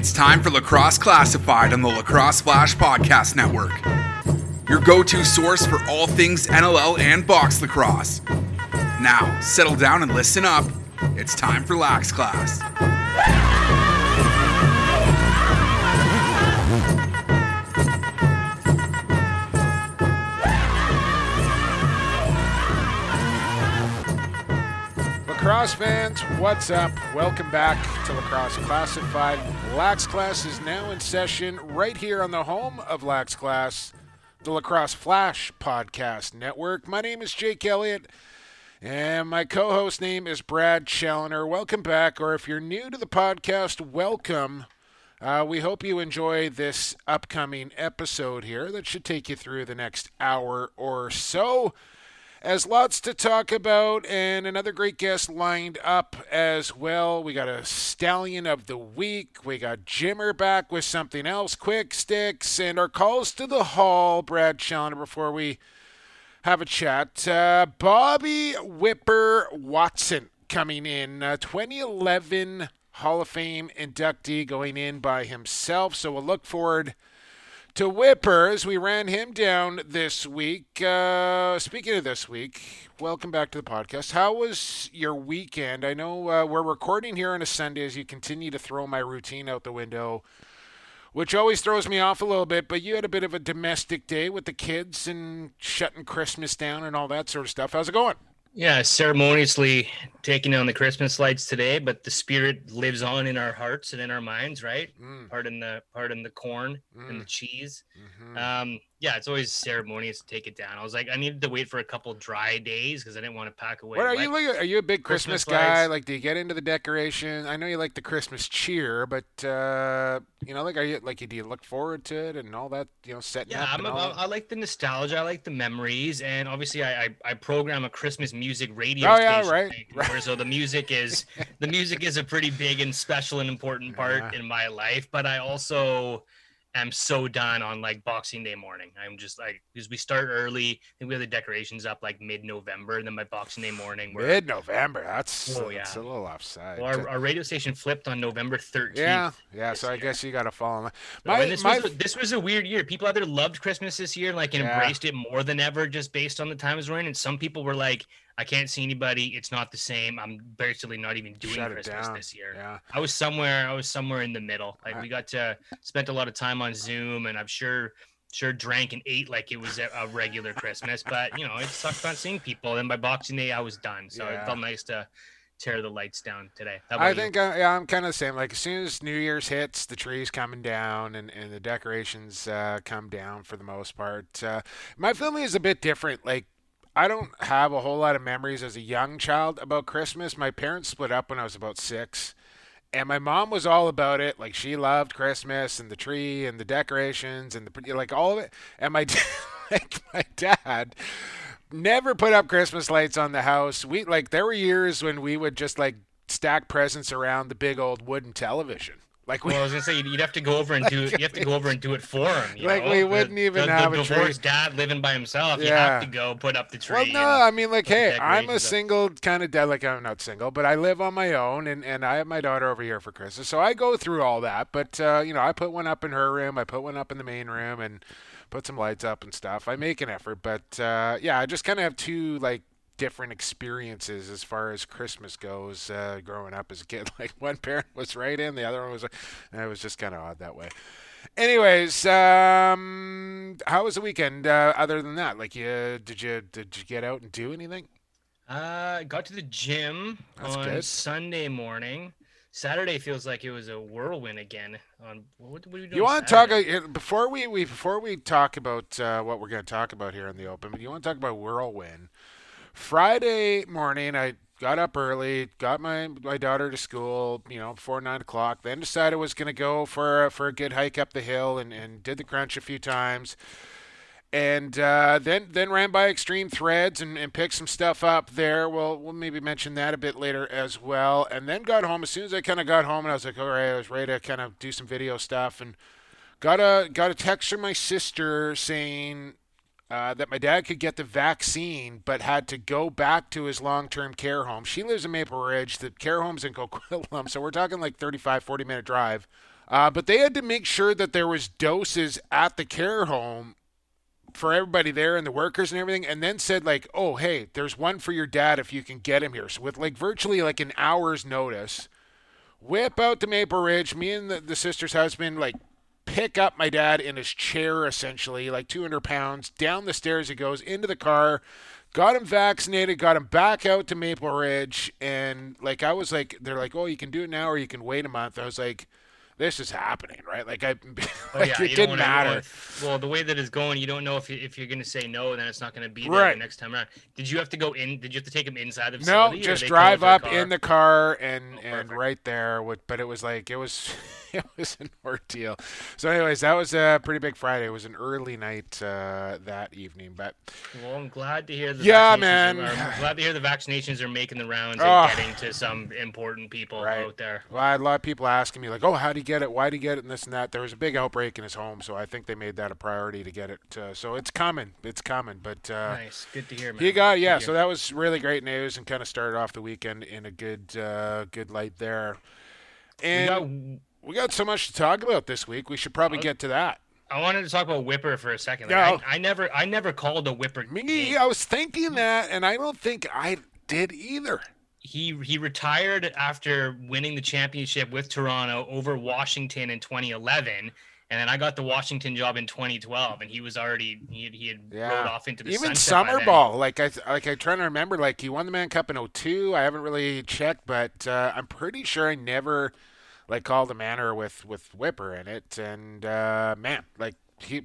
It's time for Lacrosse Classified on the Lacrosse Flash Podcast Network. Your go to source for all things NLL and box lacrosse. Now, settle down and listen up. It's time for Lax Class. Lacrosse fans, what's up? Welcome back to Lacrosse Classified. Lax Class is now in session right here on the home of Lax Class, the Lacrosse Flash Podcast Network. My name is Jake Elliott, and my co host name is Brad Challoner. Welcome back, or if you're new to the podcast, welcome. Uh, we hope you enjoy this upcoming episode here that should take you through the next hour or so as lots to talk about and another great guest lined up as well. We got a stallion of the week. We got Jimmer back with something else, quick sticks, and our calls to the hall. Brad Challoner before we have a chat. Uh, Bobby Whipper Watson coming in, uh, 2011 Hall of Fame inductee going in by himself. So we'll look forward to Whippers. We ran him down this week. Uh, speaking of this week, welcome back to the podcast. How was your weekend? I know uh, we're recording here on a Sunday as you continue to throw my routine out the window, which always throws me off a little bit. But you had a bit of a domestic day with the kids and shutting Christmas down and all that sort of stuff. How's it going? Yeah, ceremoniously taking down the Christmas lights today, but the spirit lives on in our hearts and in our minds, right? Mm. Pardon the pardon the corn Mm. and the cheese. Mhm. Um, yeah, it's always ceremonious to take it down. I was like, I needed to wait for a couple dry days because I didn't want to pack away. What are you? Are you a big Christmas, Christmas guy? lights. Like, do you get into the decoration? I know you like the Christmas cheer, but uh, you know, like, are you like, do you look forward to it and all that? You know, setting Yeah, up. I'm and a, all I like the nostalgia. I like the memories, and obviously, I I, I program a Christmas music radio Oh, yeah, station. right, thing, right. where So the music is the music is a pretty big and special and important part Yeah. in my life. But I also am so done on like Boxing Day morning. I'm just like because we start early. I think we have the decorations up like mid November, and then by Boxing Day morning, we're Mid November. That's Oh, yeah. that's a little offside. well, our, our radio station flipped on November 13th. yeah, yeah. So I year. guess you got to follow. My, So, my, and this, my was a, this was a weird year. People either loved Christmas this year, like and Yeah. embraced it more than ever, just based on the times we're in, and some people were like, "I can't see anybody. It's not the same. I'm basically not even doing shut Christmas this year." Yeah. I was somewhere. I was somewhere in the middle. Like I- we got to spent a lot of time on Zoom, and I'm sure sure drank and ate like it was a, a regular Christmas. But you know, it sucked not seeing people. And by Boxing Day, I was done. So Yeah. it felt nice to tear the lights down today. I think uh, yeah, I'm kind of the same. Like as soon as New Year's hits, the trees coming down and, and the decorations uh, come down for the most part. Uh, my family is a bit different. Like I don't have a whole lot of memories as a young child about Christmas. My parents split up when I was about six. And my mom was all about it. Like she loved Christmas and the tree and the decorations and the like all of it. And my like my dad never put up Christmas lights on the house. We like there were years when we would just like stack presents around the big old wooden television. Like we Well, I was gonna say you'd have to go over and do it. You have to go over and do it for him. you Like, know? we wouldn't even the, have the a tree. divorced dad living by himself. You Yeah. have to go put up the tree. Well, no, I mean, like, hey, I'm a single kind of dad. Like, I'm not single, but I live on my own, and, and I have my daughter over here for Christmas, so I go through all that. But uh, you know, I put one up in her room, I put one up in the main room, and put some lights up and stuff. I make an effort, but uh, yeah, I just kind of have two like different experiences as far as Christmas goes. Uh, growing up as a kid, like one parent was right in, the other one was, and it was just kind of odd that way. Anyways, um, how was the weekend? Uh, other than that, like, you did you did you get out and do anything? Uh, got to the gym That's on good. Sunday morning. Saturday feels like it was a whirlwind again. On what, what doing? You want to talk uh, before we, we before we talk about uh, what we're going to talk about here in the open? But you want to talk about whirlwind? Friday morning, I got up early, got my my daughter to school, you know, before nine o'clock. Then decided I was going to go for a, for a good hike up the hill, and, and did the crunch a few times. And uh, then then ran by Extreme Threads and, and picked some stuff up there. Well, we'll maybe mention that a bit later as well. And then got home. As soon as I kind of got home, and I was like, all right, I was ready to kind of do some video stuff. And got a got a text from my sister saying uh, that my dad could get the vaccine, but had to go back to his long-term care home. She lives in Maple Ridge. The care home's in Coquitlam, so we're talking like 35, 40 minute drive Uh, but they had to make sure that there was doses at the care home for everybody there and the workers and everything, and then said like, "Oh, hey, there's one for your dad if you can get him here." So with like virtually like an hour's notice, whip out to Maple Ridge. Me and the, the sister's husband like pick up my dad in his chair essentially, like 200 pounds. Down the stairs he goes into the car. Got him vaccinated, got him back out to Maple Ridge, and like I was like, they're like, oh, you can do it now or you can wait a month. I was like, this is happening, right? Like I, Oh, yeah, it didn't don't wanna know matter. well, the way that it's going, you don't know if you, if you're going to say no, then it's not going to be there Right. the next time around. Did you have to go in? Did you have to take him inside the No, facility? just drive up in the car and Oh, and right there. With, but it was like it was it was an ordeal. So, anyways, that was a pretty big Friday. It was an early night uh, that evening, but Well, I'm glad to hear the Yeah, man. Are, I'm glad to hear the vaccinations are making the rounds Oh. and getting to some important people Right. out there. well, I had a lot of people asking me like, "Oh, how do you get it? Why do you get it?" and this and that. There was a big outbreak in his home, so I think they made that a priority to get it. Uh, so it's coming, it's coming. But uh, nice, good to hear, man. He got yeah, so that was really great news and kind of started off the weekend in a good uh, good light there. We And got- we got so much to talk about this week. We should probably Uh, get to that. I wanted to talk about Whipper for a second. Like, Yeah. I, I never, I never called a Whipper. Me, game. I was thinking that, and I don't think I did either. He he retired after winning the championship with Toronto over Washington in 2011, and then I got the Washington job in 2012, and he was already he had, he had Yeah. rode off into the Even summer ball, like I like I trying to remember, like he won the Mann Cup in 02. I haven't really checked, but uh, I'm pretty sure I never like called a manor with with Whipper in it. And uh, man, like he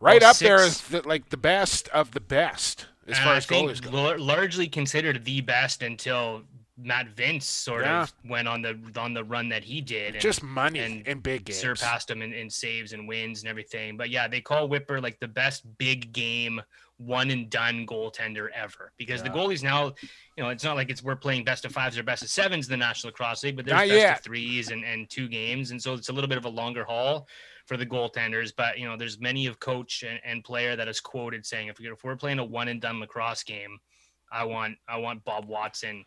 right up there six- is the, like the best of the best as And far uh, I as goalies go. lar- largely considered the best until Matt Vinc sort Yeah. of went on the on the run that he did. And, Just money and in big games. surpassed him in, in saves and wins and everything. But yeah, they call Whipper like the best big game one and done goaltender ever because the goalies now, you know, it's not like it's we're playing best of fives or best of sevens in the National Lacrosse League, but there's Not best yet. of threes and, and two games, and so it's a little bit of a longer haul for the goaltenders. But you know, there's many of coach and, and player that is quoted saying if, we, if we're playing a one and done lacrosse game, I want I want Bob Watson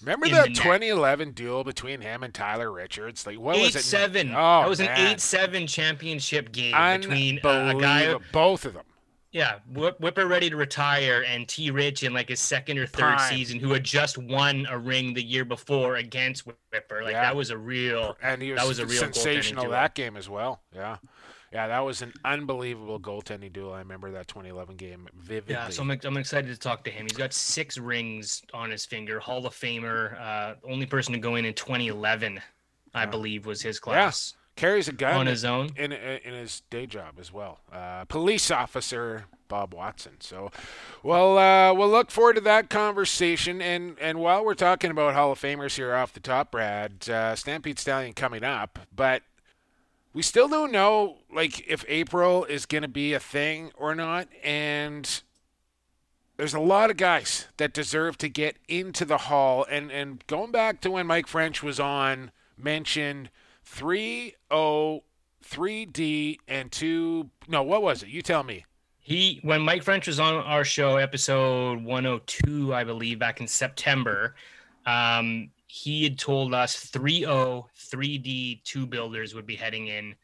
Remember that net. 2011 duel between him and Tyler Richards? Like what eight was it? seven. Oh, that was an eight seven championship game between uh, a guy. Both of them. Yeah, Whipper ready to retire, and T. Rich in like his second or third Prime. season, who had just won a ring the year before against Whipper. Like Yeah. that was a real. and he was, That was a real sensational that game as well. Yeah, yeah, that was an unbelievable goaltending duel. I remember that 2011 game vividly. Yeah, so I'm, I'm excited to talk to him. He's got six rings on his finger, Hall of Famer, uh, only person to go in in 2011, I Yeah. believe, was his class Carries a gun on his own. in in his day job as well. Uh, police officer Bob Watson. So, well, uh, we'll look forward to that conversation. And and while we're talking about Hall of Famers here off the top, Brad, uh, Stampede Stallion coming up, but we still don't know like if April is going to be a thing or not. And there's a lot of guys that deserve to get into the hall. And and going back to when Mike French was on, mentioned 3-0, 3D, and two. No, what was it? You tell me. He when Mike French was on our show, episode 102, I believe, back in September, um, he had told us 3-0, 3D, two builders would be heading in.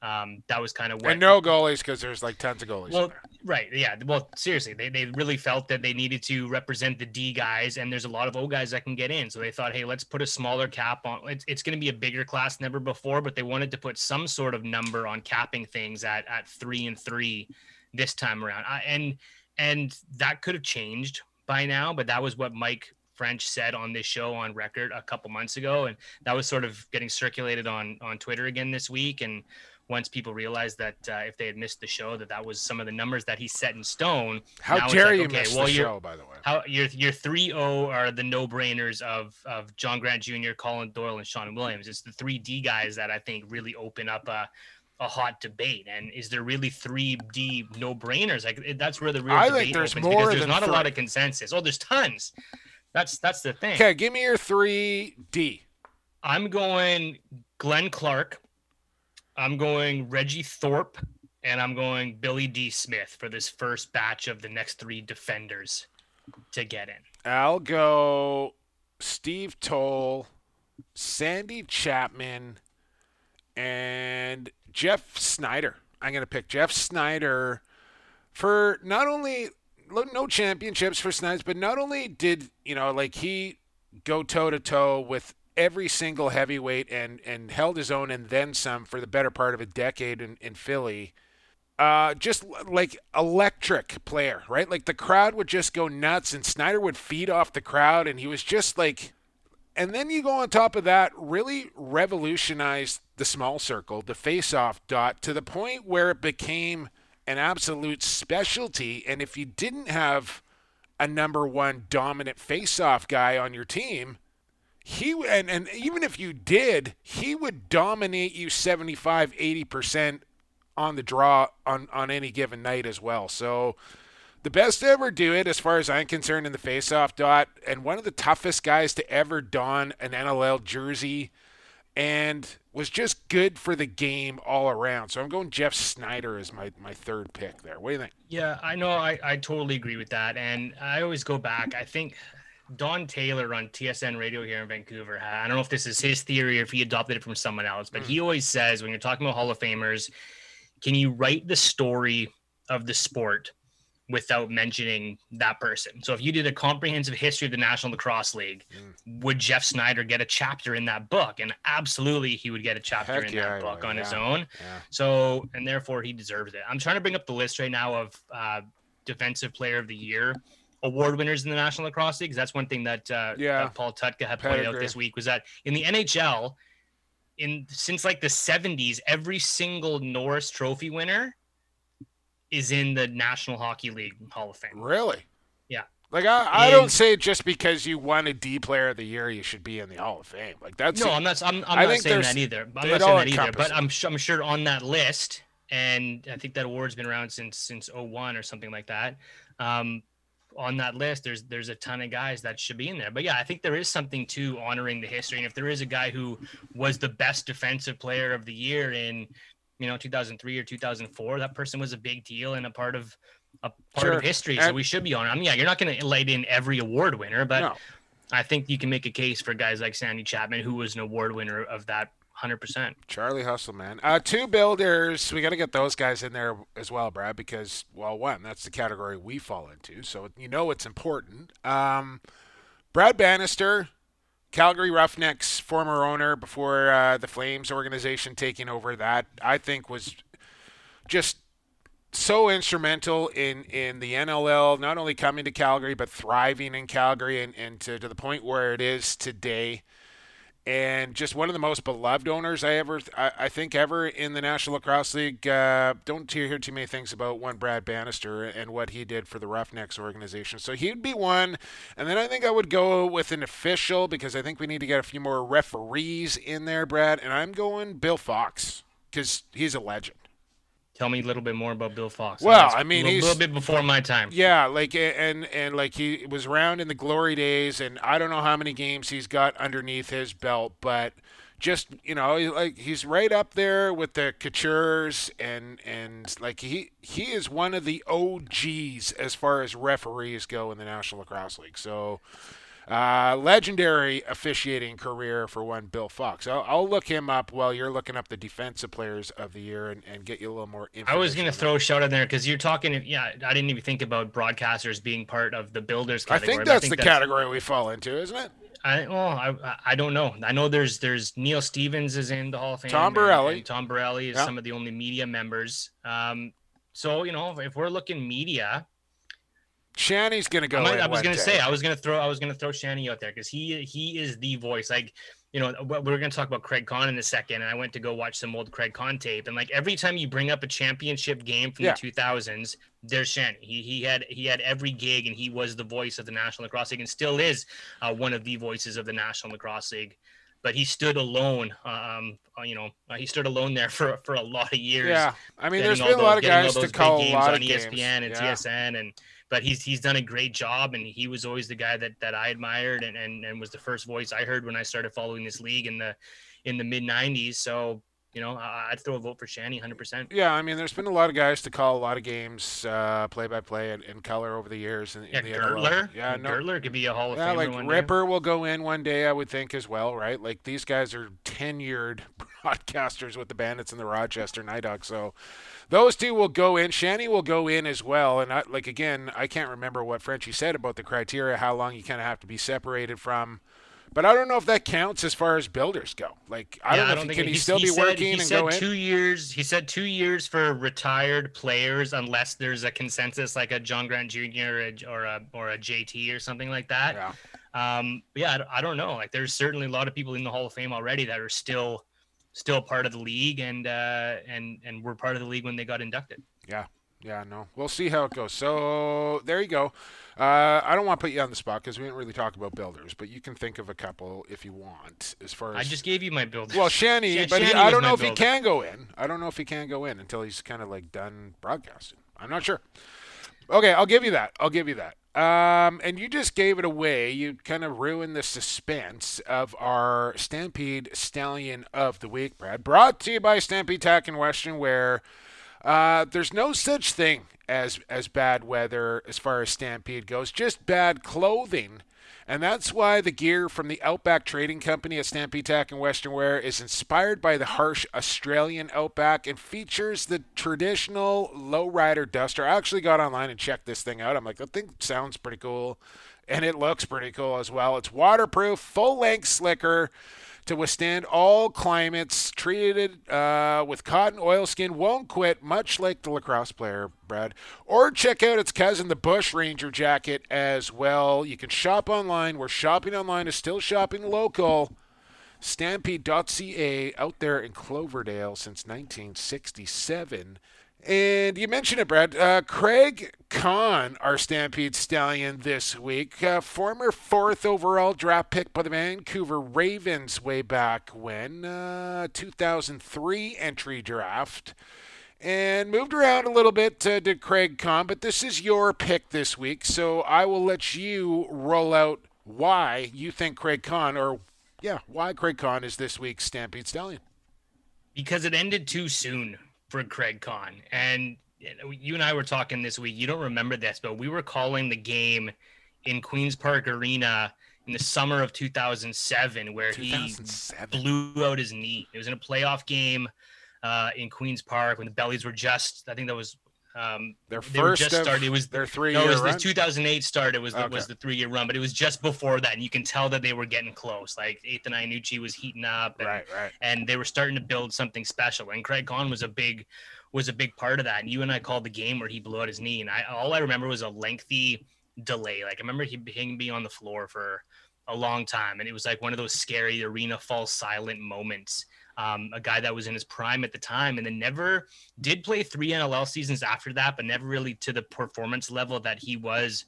Um, that was kind of what And no goalies because there's like tons of goalies. Well, right, yeah. Well, seriously, they, they really felt that they needed to represent the D guys, and there's a lot of O guys that can get in. So they thought, hey, let's put a smaller cap on. It's, it's going to be a bigger class than ever before, but they wanted to put some sort of number on capping things at at three and three this time around. I, and and that could have changed by now, but that was what Mike French said on this show on record a couple months ago, and that was sort of getting circulated on on Twitter again this week. And once people realized that uh, if they had missed the show, that that was some of the numbers that he set in stone. How now dare like, you okay, miss well, the show, by the way? How your your three O are the no brainers of of John Grant Jr., Colin Doyle, and Shawn Williams. It's the three D guys that I think really open up a a hot debate. And is there really three D no brainers? Like that's where the real I debate think there's opens because there's not a lot of consensus. Oh, there's tons. That's that's the thing. Okay, give me your 3D. I'm going Glenn Clark. I'm going Reggie Thorpe, and I'm going Billy Dee Smith for this first batch of the next three defenders to get in. I'll go Steve Toll, Sandy Chapman, and Jeff Snyder. I'm going to pick Jeff Snyder for not only no championships for Snyder, but not only did you know like he go toe to toe with every single heavyweight and and held his own and then some for the better part of a decade in, in Philly. Uh, just like electric player, right? Like the crowd would just go nuts, and Snyder would feed off the crowd, and he was just like. And then you go on top of that, really revolutionized the small circle, the face-off dot, to the point where it became an absolute specialty. And if you didn't have a number one dominant face-off guy on your team, he and, and even if you did, he would dominate you 75, 80% on the draw on, on any given night as well. So the best to ever do it, as far as I'm concerned, in the faceoff dot, and one of the toughest guys to ever don an NLL jersey, and was just good for the game all around. So I'm going Jeff Snyder as my, my third pick there. What do you think? Yeah, I know. I, I totally agree with that. And I always go back. I think Don Taylor on TSN radio here in Vancouver. I don't know if this is his theory or if he adopted it from someone else, but he always says when you're talking about Hall of Famers, can you write the story of the sport without mentioning that person? So if you did a comprehensive history of the National Lacrosse League, mm. would Jeff Snyder get a chapter in that book? And absolutely he would get a chapter Heck in yeah, that book on yeah. his own. Yeah. So and therefore he deserves it. I'm trying to bring up the list right now of uh, defensive player of the year award winners in the National Lacrosse League. That's one thing that, uh, yeah. that Paul Tutka had pointed out this week was that in the NHL, in since like the 70s, every single Norris Trophy winner is in the National Hockey League Hall of Fame. Really? Yeah. Like I, I don't say just because you won a D Player of the Year, you should be in the Hall of Fame. Like that's no, i am not. I'm, I'm not saying that either. I'm not saying that either. But I'm I'm sure on that list, and I think that award's been around since since 01 or something like that. Um, on that list, there's there's a ton of guys that should be in there. But yeah, I think there is something to honoring the history. And if there is a guy who was the best defensive player of the year in, you know, 2003 or 2004, that person was a big deal and a part of a part sure. of history. So we should be on. I mean, yeah, you're not going to light in every award winner, but no. I think you can make a case for guys like Sandy Chapman, who was an award winner of that hundred percent. Charlie Hustle, man. Uh, two builders. We got to get those guys in there as well, Brad, because well, one, that's the category we fall into, so you know it's important. Um, Brad Banister, Calgary Roughnecks former owner before uh, the Flames organization taking over that, I think was just so instrumental in, in the NLL, not only coming to Calgary, but thriving in Calgary and, and to, to the point where it is today and just one of the most beloved owners I ever, I, I think, ever in the National Lacrosse League. Uh, don't hear too many things about one Brad Banister and what he did for the Roughnecks organization. So he'd be one, and then I think I would go with an official because I think we need to get a few more referees in there, Brad. And I'm going Bill Fox because he's a legend. Tell me a little bit more about Bill Fox. Well, I mean, a he's a little bit before my time. Yeah, like and and like he was around in the glory days, and I don't know how many games he's got underneath his belt, but just you know, like he's right up there with the Coutures, and and like he he is one of the OGs as far as referees go in the National Lacrosse League. So uh, legendary officiating career for one, Bill Fox. I'll, I'll, look him up while you're looking up the defensive players of the year and, and get you a little more information. I was going to throw a shout in there because you're talking. Yeah, I didn't even think about broadcasters being part of the builders category. I think that's I think the that's, category we fall into, isn't it? I well, I I don't know. I know there's there's Neil Stevens is in the Hall of Fame. Tom Borelli. And, and Tom Borelli is yeah. some of the only media members. Um, so you know, if we're looking media, Shanny's gonna go. I, I was gonna day. say I was gonna throw I was gonna throw Shanny out there because he he is the voice. Like you know we're gonna talk about Craig Conn in a second, and I went to go watch some old Craig Conn tape, and like every time you bring up a championship game from yeah. the 2000s, there's Shanny. He he had he had every gig, and he was the voice of the National Lacrosse League, and still is uh, one of the voices of the National Lacrosse League but he stood alone. Um, uh, you know, uh, he stood alone there for for a lot of years. Yeah, I mean, there's been a lot of guys to call a lot on of ESPN and yeah. TSN and but he's he's done a great job and he was always the guy that that I admired and and, and was the first voice I heard when I started following this league in the in the mid 90s so you know, I'd throw a vote for Shanny 100%. Yeah, I mean, there's been a lot of guys to call a lot of games uh, play by play in color over the years. In, yeah, in the Girdler. Yeah, no, Girdler could be a Hall of yeah, Famer. like Ripper day. will go in one day, I would think as well, right? Like these guys are tenured broadcasters with the Bandits and the Rochester Knighthawks. So those two will go in. Shanny will go in as well. And I, like again, I can't remember what Frenchie said about the criteria, how long you kind of have to be separated from. But I don't know if that counts as far as builders go. Like I Yeah, don't know I if he, can he still he be said- working he and said go in. two years. He said two years for retired players, unless there's a consensus like a John Grant Jr. or a, or a JT or something like that. Yeah. Um, yeah, I I don't know. Like, there's certainly a lot of people in the Hall of Fame already that are still still part of the league, and uh, and and were part of the league when they got inducted. Yeah. Yeah, no. We'll see how it goes. So there you go. Uh, I don't want to put you on the spot because we didn't really talk about builders, but you can think of a couple if you want. As far as I just gave you my build. well, Shanny, Shan- but he, I don't know if he can go in. I don't know if he can go in until he's kind of like done broadcasting. I'm not sure. Okay, I'll give you that. I'll give you that. Um, and you just gave it away. You kind of ruined the suspense of our Stampede Stallion of the Week, Brad. Brought to you by Stampede Tack and Western, where uh, there's no such thing as as bad weather as far as Stampede goes, just bad clothing. And that's why the gear from the Outback Trading Company at Stampede Tack and Western Wear is inspired by the harsh Australian Outback and features the traditional lowrider duster. I actually got online and checked this thing out. I'm like, that thing sounds pretty cool. And it looks pretty cool as well. It's waterproof, full length slicker to withstand all climates, treated uh, with cotton oilskin, won't quit, much like the lacrosse player, Brad. Or check out its cousin, the Bush Ranger jacket, as well. You can shop online, where shopping online is still shopping local. Stampede.ca out there in Cloverdale since 1967. And you mentioned it, Brad. Uh, Craig Conn, our Stampede Stallion this week, uh, former fourth overall draft pick by the Vancouver Ravens way back when, uh, 2003 entry draft. And moved around a little bit, uh, did Craig Conn, but this is your pick this week, so I will let you roll out why you think Craig Conn, or yeah, why Craig Conn is this week's Stampede Stallion. because it ended too soon for Craig Conn. And you and I were talking this week. You don't remember this, but we were calling the game in Queens Park Arena in the summer of 2007, where he blew out his knee. It was in a playoff game uh, in Queens Park when the Bellies were just. I think that was. Um, Their they were first just started. It was their three no, it was run. the 2008 start. It was the, Okay. was the three year run, but it was just before that, and you can tell that they were getting close. Like Ethan Iannucci was heating up, and right, right. and they were starting to build something special. And Craig Conn was a big was a big part of that. And you and I called the game where he blew out his knee, and I all I remember was a lengthy delay. Like I remember he him being on the floor for a long time, and it was like one of those scary arena falls silent moments. Um, a guy that was in his prime at the time, and then never did play three NLL seasons after that, but never really to the performance level that he was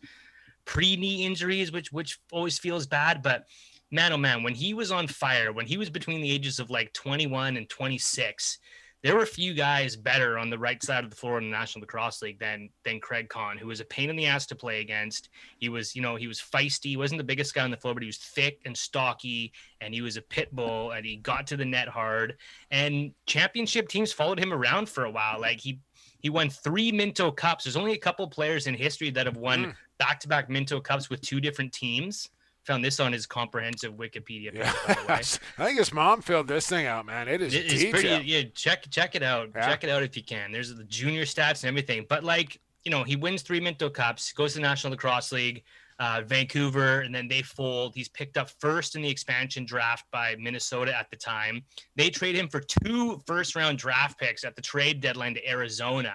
pre knee injuries, which which always feels bad. But man, oh man, when he was on fire, when he was between the ages of like 21 and 26, there were a few guys better on the right side of the floor in the National Lacrosse League than than Craig Conn, who was a pain in the ass to play against. He was, you know, he was feisty. He wasn't the biggest guy on the floor, but he was thick and stocky, and he was a pit bull, and he got to the net hard. And championship teams followed him around for a while. Like he he won three Minto Cups. There's only a couple players in history that have won Mm. back-to-back Minto Cups with two different teams. Found this on his comprehensive Wikipedia page, Yeah, by the way. I think his mom filled this thing out, man. It is It is pretty. Yeah, check check it out. Yeah. Check it out if you can. There's the junior stats and everything. But like you know, he wins three Minto Cups, goes to the National Lacrosse League, uh, Vancouver, and then they fold. He's picked up first in the expansion draft by Minnesota at the time. They trade him for two first round draft picks at the trade deadline to Arizona,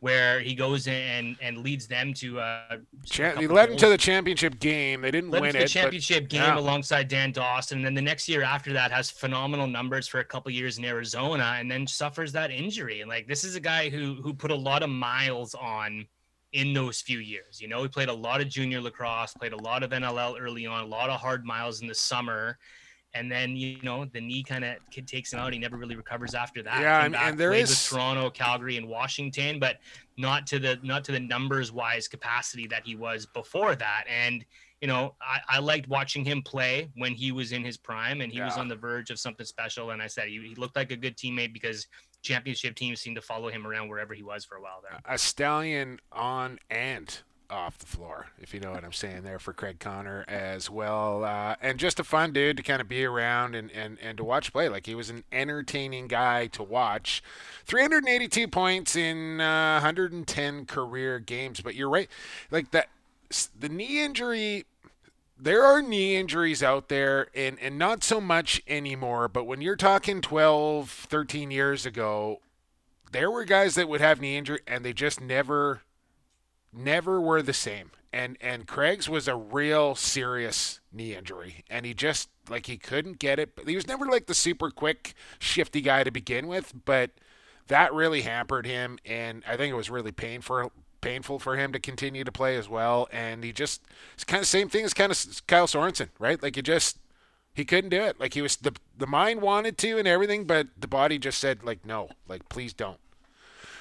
where he goes in and, and leads them to. Uh, he led him to the championship game. They didn't led win to the it. but- championship game yeah. alongside Dan Dawson. And then the next year after that has phenomenal numbers for a couple years in Arizona and then suffers that injury. And like this is a guy who who put a lot of miles on in those few years. You know, he played a lot of junior lacrosse, played a lot of NLL early on, a lot of hard miles in the summer. And then you know the knee kind of takes him out. He never really recovers after that. Yeah, and- and there is- Toronto, Calgary, and Washington, but not to the not to the numbers wise capacity that he was before that. And you know, I, I liked watching him play when he was in his prime and he was on the verge of something special. And I said he, he looked like a good teammate because championship teams seemed to follow him around wherever he was for a while there. a stallion on and off the floor, if you know what I'm saying there for Craig Connor as well. Uh, and just a fun dude to kind of be around and, and, and to watch play. Like he was an entertaining guy to watch. 382 points in uh, 110 career games. But you're right. Like that, the knee injury there are knee injuries out there and, and not so much anymore but when you're talking 12 13 years ago there were guys that would have knee injury and they just never never were the same. And and Craig's was a real serious knee injury, and he just like he couldn't get it. He was never like the super quick, shifty guy to begin with, but that really hampered him, and I think it was really painful painful for him to continue to play as well. And he just it's kind of same thing as kind of Kyle Sorensen, right? Like he just he couldn't do it. Like he was the the mind wanted to and everything, but the body just said like no, like please don't.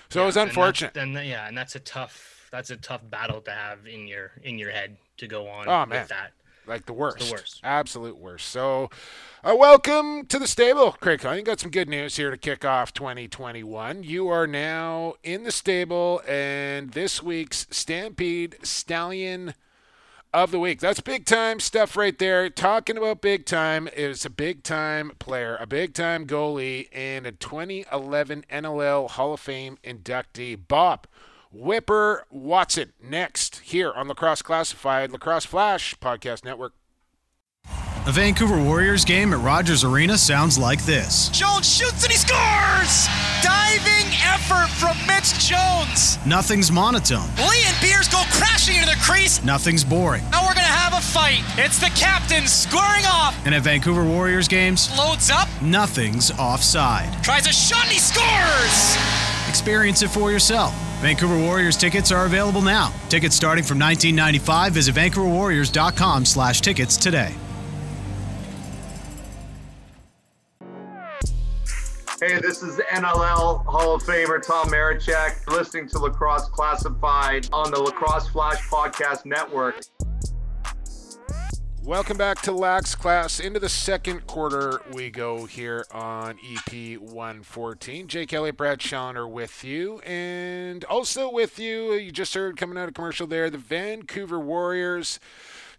So yeah, it was unfortunate. And, and yeah, and that's a tough that's a tough battle to have in your in your head to go on oh, man. with that. Like the worst. It's the worst. Absolute worst. So uh, welcome to the stable, Craig. I got some good news here to kick off 2021. You are now in the stable, and this week's Stampede Stallion of the week. That's big time stuff right there. Talking about big time is a big time player, a big time goalie, and a 2011 NLL Hall of Fame inductee. Bob, Whipper Watson next here on Lacrosse Classified, Lacrosse Flash Podcast Network. A Vancouver Warriors game at Rogers Arena sounds like this. Jones shoots and he scores! Diving effort from Mitch Jones. Nothing's monotone. Lee and Beers go crashing into the crease. Nothing's boring. Now we're going to have a fight. It's the captain squaring off. And at Vancouver Warriors games, loads up. Nothing's offside. Tries a shot and he scores! Experience it for yourself. Vancouver Warriors tickets are available now. Tickets starting from 1995. Visit vancouverwarriors.com slash tickets today. Hey, this is NLL Hall of Famer Tom Marechek, listening to Lacrosse Classified on the Lacrosse Flash Podcast Network. Welcome back to Lax Class. Into the second quarter we go here on EP 114. Jake Elliott, Brad Challoner with you. And also with you, you just heard coming out of commercial there, the Vancouver Warriors.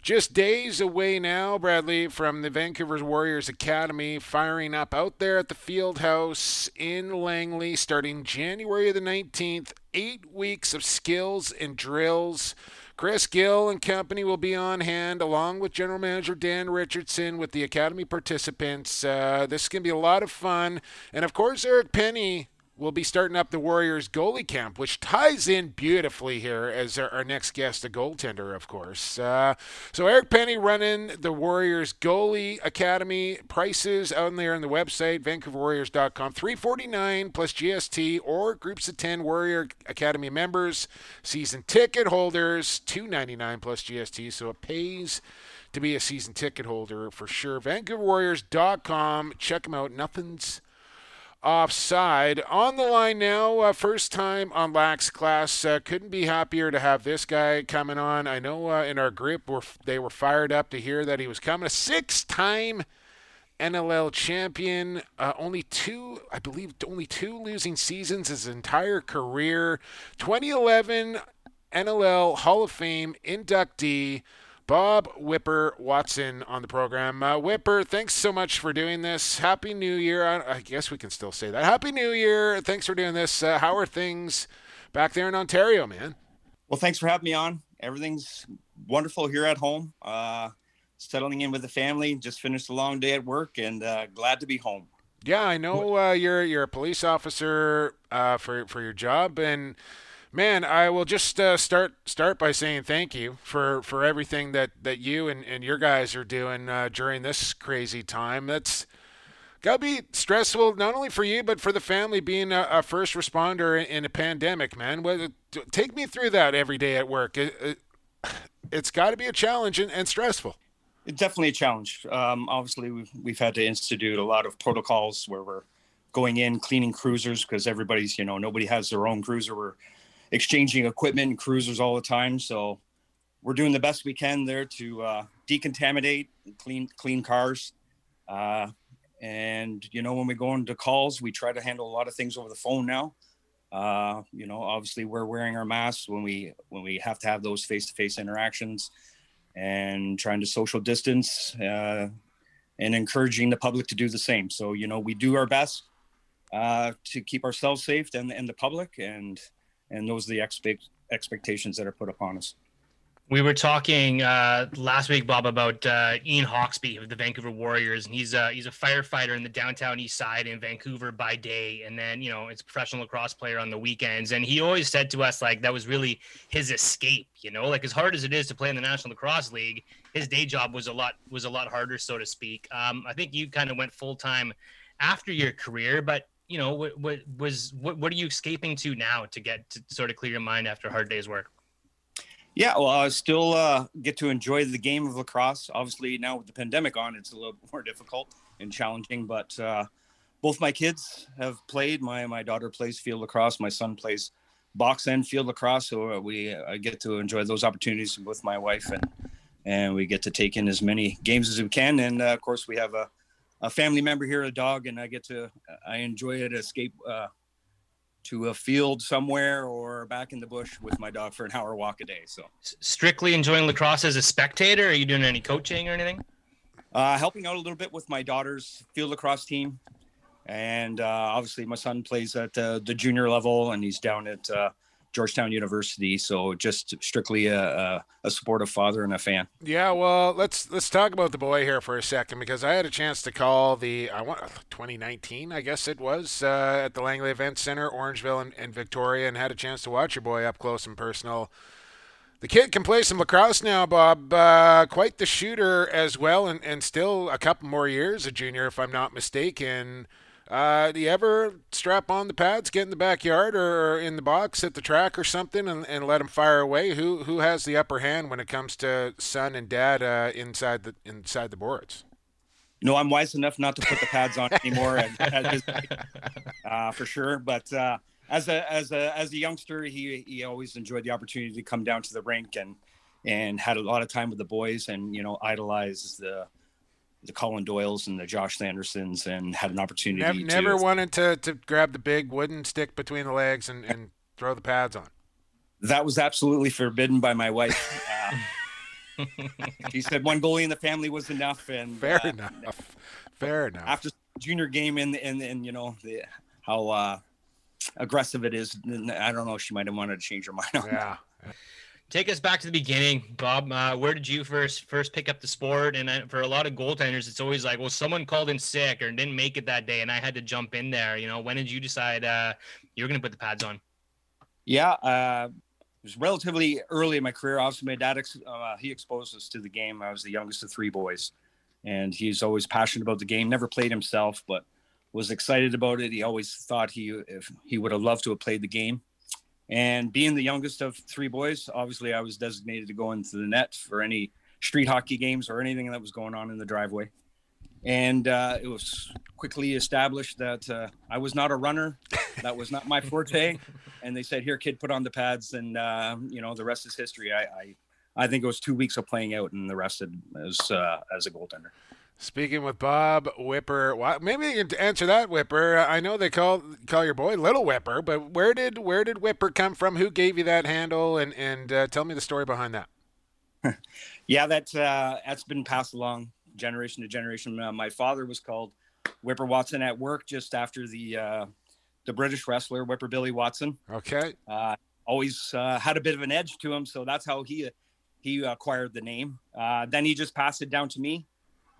Just days away now, Bradley, from the Vancouver Warriors Academy, firing up out there at the field house in Langley starting January the 19th. Eight weeks of skills and drills Chris Gill and company will be on hand along with General Manager Dan Richardson with the Academy participants. Uh, this is going to be a lot of fun. And of course, Eric Penny will be starting up the Warriors goalie camp, which ties in beautifully here as our, our next guest, a goaltender, of course. Uh, so Eric Penny running the Warriors goalie academy prices out there on the website, VancouverWarriors.com, 349 plus GST or groups of 10 Warrior Academy members, season ticket holders, 299 plus GST. So it pays to be a season ticket holder for sure. VancouverWarriors.com. Check them out. Nothing's offside. On the line now, uh, first time on Lax Class. Uh, couldn't be happier to have this guy coming on. I know uh, in our group we're, they were fired up to hear that he was coming. A six-time NLL champion. Uh, only two, I believe, only two losing seasons his entire career. 2011 NLL Hall of Fame inductee. Bob Whipper Watson on the program. Uh, Whipper, thanks so much for doing this. Happy New Year. I, I, guess we can still say that. Happy New Year. Thanks for doing this. Uh, how are things back there in Ontario, man? Well, thanks for having me on. Everything's wonderful here at home. Uh, settling in with the family. Just finished a long day at work and uh, glad to be home. Yeah, I know uh, you're you're a police officer uh, for for your job and man, I will just uh, start start by saying thank you for, for everything that, that you and, and your guys are doing uh, during this crazy time. That's got to be stressful not only for you but for the family being a, a first responder in, a pandemic. Man, take me through that every day at work. It, has got to be a challenge and, and stressful. It's definitely a challenge. Um, obviously, we've, we've had to institute a lot of protocols where we're going in cleaning cruisers because everybody's you know nobody has their own cruiser. We're exchanging equipment and cruisers all the time. So we're doing the best we can there to uh, decontaminate, clean clean cars. Uh, and you know, when we go into calls, we try to handle a lot of things over the phone now. Uh, you know, obviously we're wearing our masks when we when we have to have those face-to-face interactions, and trying to social distance uh, and encouraging the public to do the same. So you know, we do our best uh, to keep ourselves safe and and the public, and and those are the expect expectations that are put upon us. We were talking uh, last week, Bob, about uh, Ian Hawksbee of the Vancouver Warriors, and he's a he's a firefighter in the downtown east side in Vancouver by day, and then you know it's a professional lacrosse player on the weekends. And he always said to us like that was really his escape. You know, like as hard as it is to play in the National Lacrosse League, his day job was a lot was a lot harder, so to speak. Um, I think you kind of went full time after your career, but you know, what, what was what what are you escaping to now to get to sort of clear your mind after a hard day's work? Yeah, well, I still uh, get to enjoy the game of lacrosse. Obviously, now with the pandemic on, it's a little more difficult and challenging. But uh, both my kids have played. My my daughter plays field lacrosse. My son plays box and field lacrosse. So uh, we I get to enjoy those opportunities with my wife, and and we get to take in as many games as we can. And uh, of course, we have a, a family member here, a dog, and I get to I enjoy it. Escape uh, to a field somewhere or back in the bush with my dog for an hour walk a day. So strictly enjoying lacrosse as a spectator. Are you doing any coaching or anything? Uh, helping out a little bit with my daughter's field lacrosse team, and uh, obviously my son plays at uh, the junior level, and he's down at uh, Georgetown University. So just strictly a, a, a, supportive father and a fan. Yeah, well, let's let's talk about the boy here for a second because I had a chance to call the I want 2019, I guess it was, uh, at the Langley Event Center, Orangeville and, and Victoria, and had a chance to watch your boy up close and personal. The kid can play some lacrosse now, Bob. Uh, quite the shooter as well, and, and still a couple more years a junior, if I'm not mistaken. Uh, do you ever strap on the pads, get in the backyard or in the box at the track or something, and, and let them fire away? Who who has the upper hand when it comes to son and dad uh, inside the inside the boards? No, I'm wise enough not to put the pads on anymore, at, at uh, for sure. But uh, as a as a as a youngster, he he always enjoyed the opportunity to come down to the rink and and had a lot of time with the boys, and you know idolized the the Colin Doyles and the Josh Sandersons and had an opportunity. Never, to, never wanted to, to grab the big wooden stick between the legs and, and throw the pads on. That was absolutely forbidden by my wife. Uh, she said one goalie in the family was enough. And fair uh, enough. Fair enough. After junior game and and and you know the, how uh, aggressive it is, I don't know. She might have wanted to change her mind. yeah. That. Take us back to the beginning, Bob. Uh, where did you first first pick up the sport? And uh, for a lot of goaltenders, it's always like, well, someone called in sick or didn't make it that day, and I had to jump in there. You know, when did you decide uh, you were going to put the pads on? Yeah, uh, it was relatively early in my career. Obviously, my dad uh, he exposed us to the game. I was the youngest of three boys, and he's always passionate about the game. Never played himself, but was excited about it. He always thought he if he would have loved to have played the game and being the youngest of three boys, obviously I was designated to go into the net for any street hockey games or anything that was going on in the driveway. And uh, it was quickly established that uh, I was not a runner. That was not my forte. and they said, "Here, kid, put on the pads." And uh, you know, the rest is history. I, I, I think it was two weeks of playing out, and the rest as uh, as a goaltender. Speaking with Bob Whipper, well, maybe you can answer that, Whipper. I know they call call your boy Little Whipper, but where did where did Whipper come from? Who gave you that handle? And and uh, tell me the story behind that. yeah, that uh, that's been passed along generation to generation. Uh, my father was called Whipper Watson at work just after the uh, the British wrestler Whipper Billy Watson. Okay. Uh, always uh, had a bit of an edge to him, so that's how he he acquired the name. then he just passed it down to me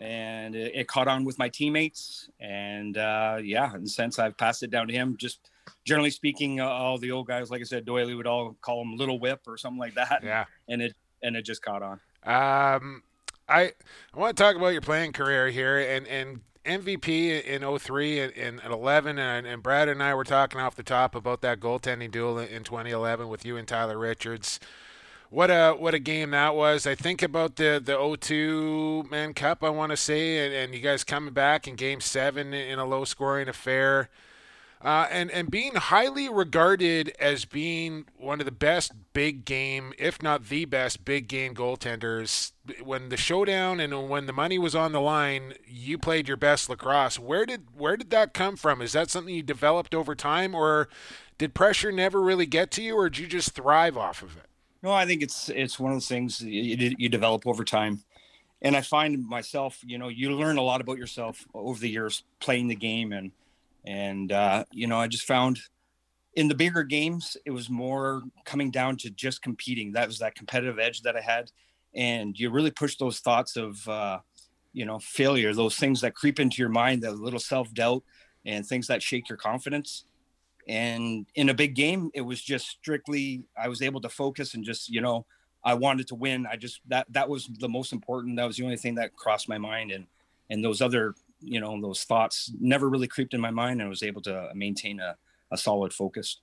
and it, it, caught on with my teammates. And uh, yeah, in the sense I've passed it down to him. Just generally speaking, uh, all the old guys, like I said, Doily would all call him Little Whip or something like that. Yeah, and it and it just caught on. Um, I I want to talk about your playing career here and and. MVP in 03 and, 11, and, and Brad and I were talking off the top about that goaltending duel in 2011 with you and Tyler Richards what a what a game that was. I think about the the O2 Mann Cup. I want to say, and, and, you guys coming back in Game Seven in a low scoring affair. Uh, and and being highly regarded as being one of the best big game, if not the best big game goaltenders. When the showdown and when the money was on the line, you played your best lacrosse. Where did where did that come from? Is that something you developed over time, or did pressure never really get to you, or did you just thrive off of it? No, I think it's it's one of those things you, you develop over time, and I find myself, you know, you learn a lot about yourself over the years playing the game and and, uh, you know, I just found in the bigger games, it was more coming down to just competing. That was that competitive edge that I had. And you really push those thoughts of, uh, you know, failure, those things that creep into your mind, that little self doubt and things that shake your confidence. And in a big game, it was just strictly, I was able to focus and just, you know, I wanted to win. I just, that, that was the most important. That was the only thing that crossed my mind. And, and those other you know those thoughts never really creeped in my mind and I was able to uh, maintain a, a solid focus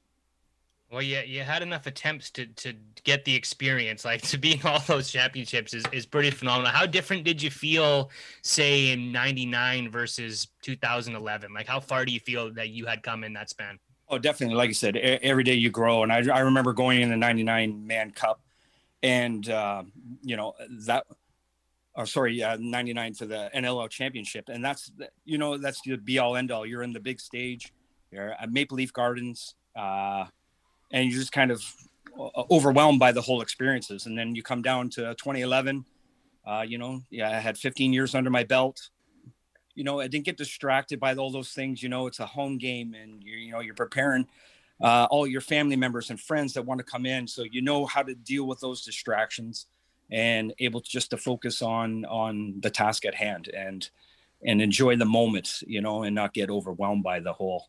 well yeah you had enough attempts to to get the experience like to be in all those championships is, is pretty phenomenal how different did you feel say in 99 versus 2011 like how far do you feel that you had come in that span oh definitely like i said every day you grow and i, I remember going in the 99 Mann Cup and uh, you know that or sorry, uh, 99 for the NLL championship. And that's, you know, that's the be all end all. You're in the big stage, you're at Maple Leaf Gardens, uh, and you're just kind of uh, overwhelmed by the whole experiences. And then you come down to 2011, uh, you know, yeah, I had 15 years under my belt. You know, I didn't get distracted by all those things. You know, it's a home game and you you know, you're preparing uh, all your family members and friends that want to come in. So you know how to deal with those distractions and able to just to focus on on the task at hand and and enjoy the moment you know and not get overwhelmed by the whole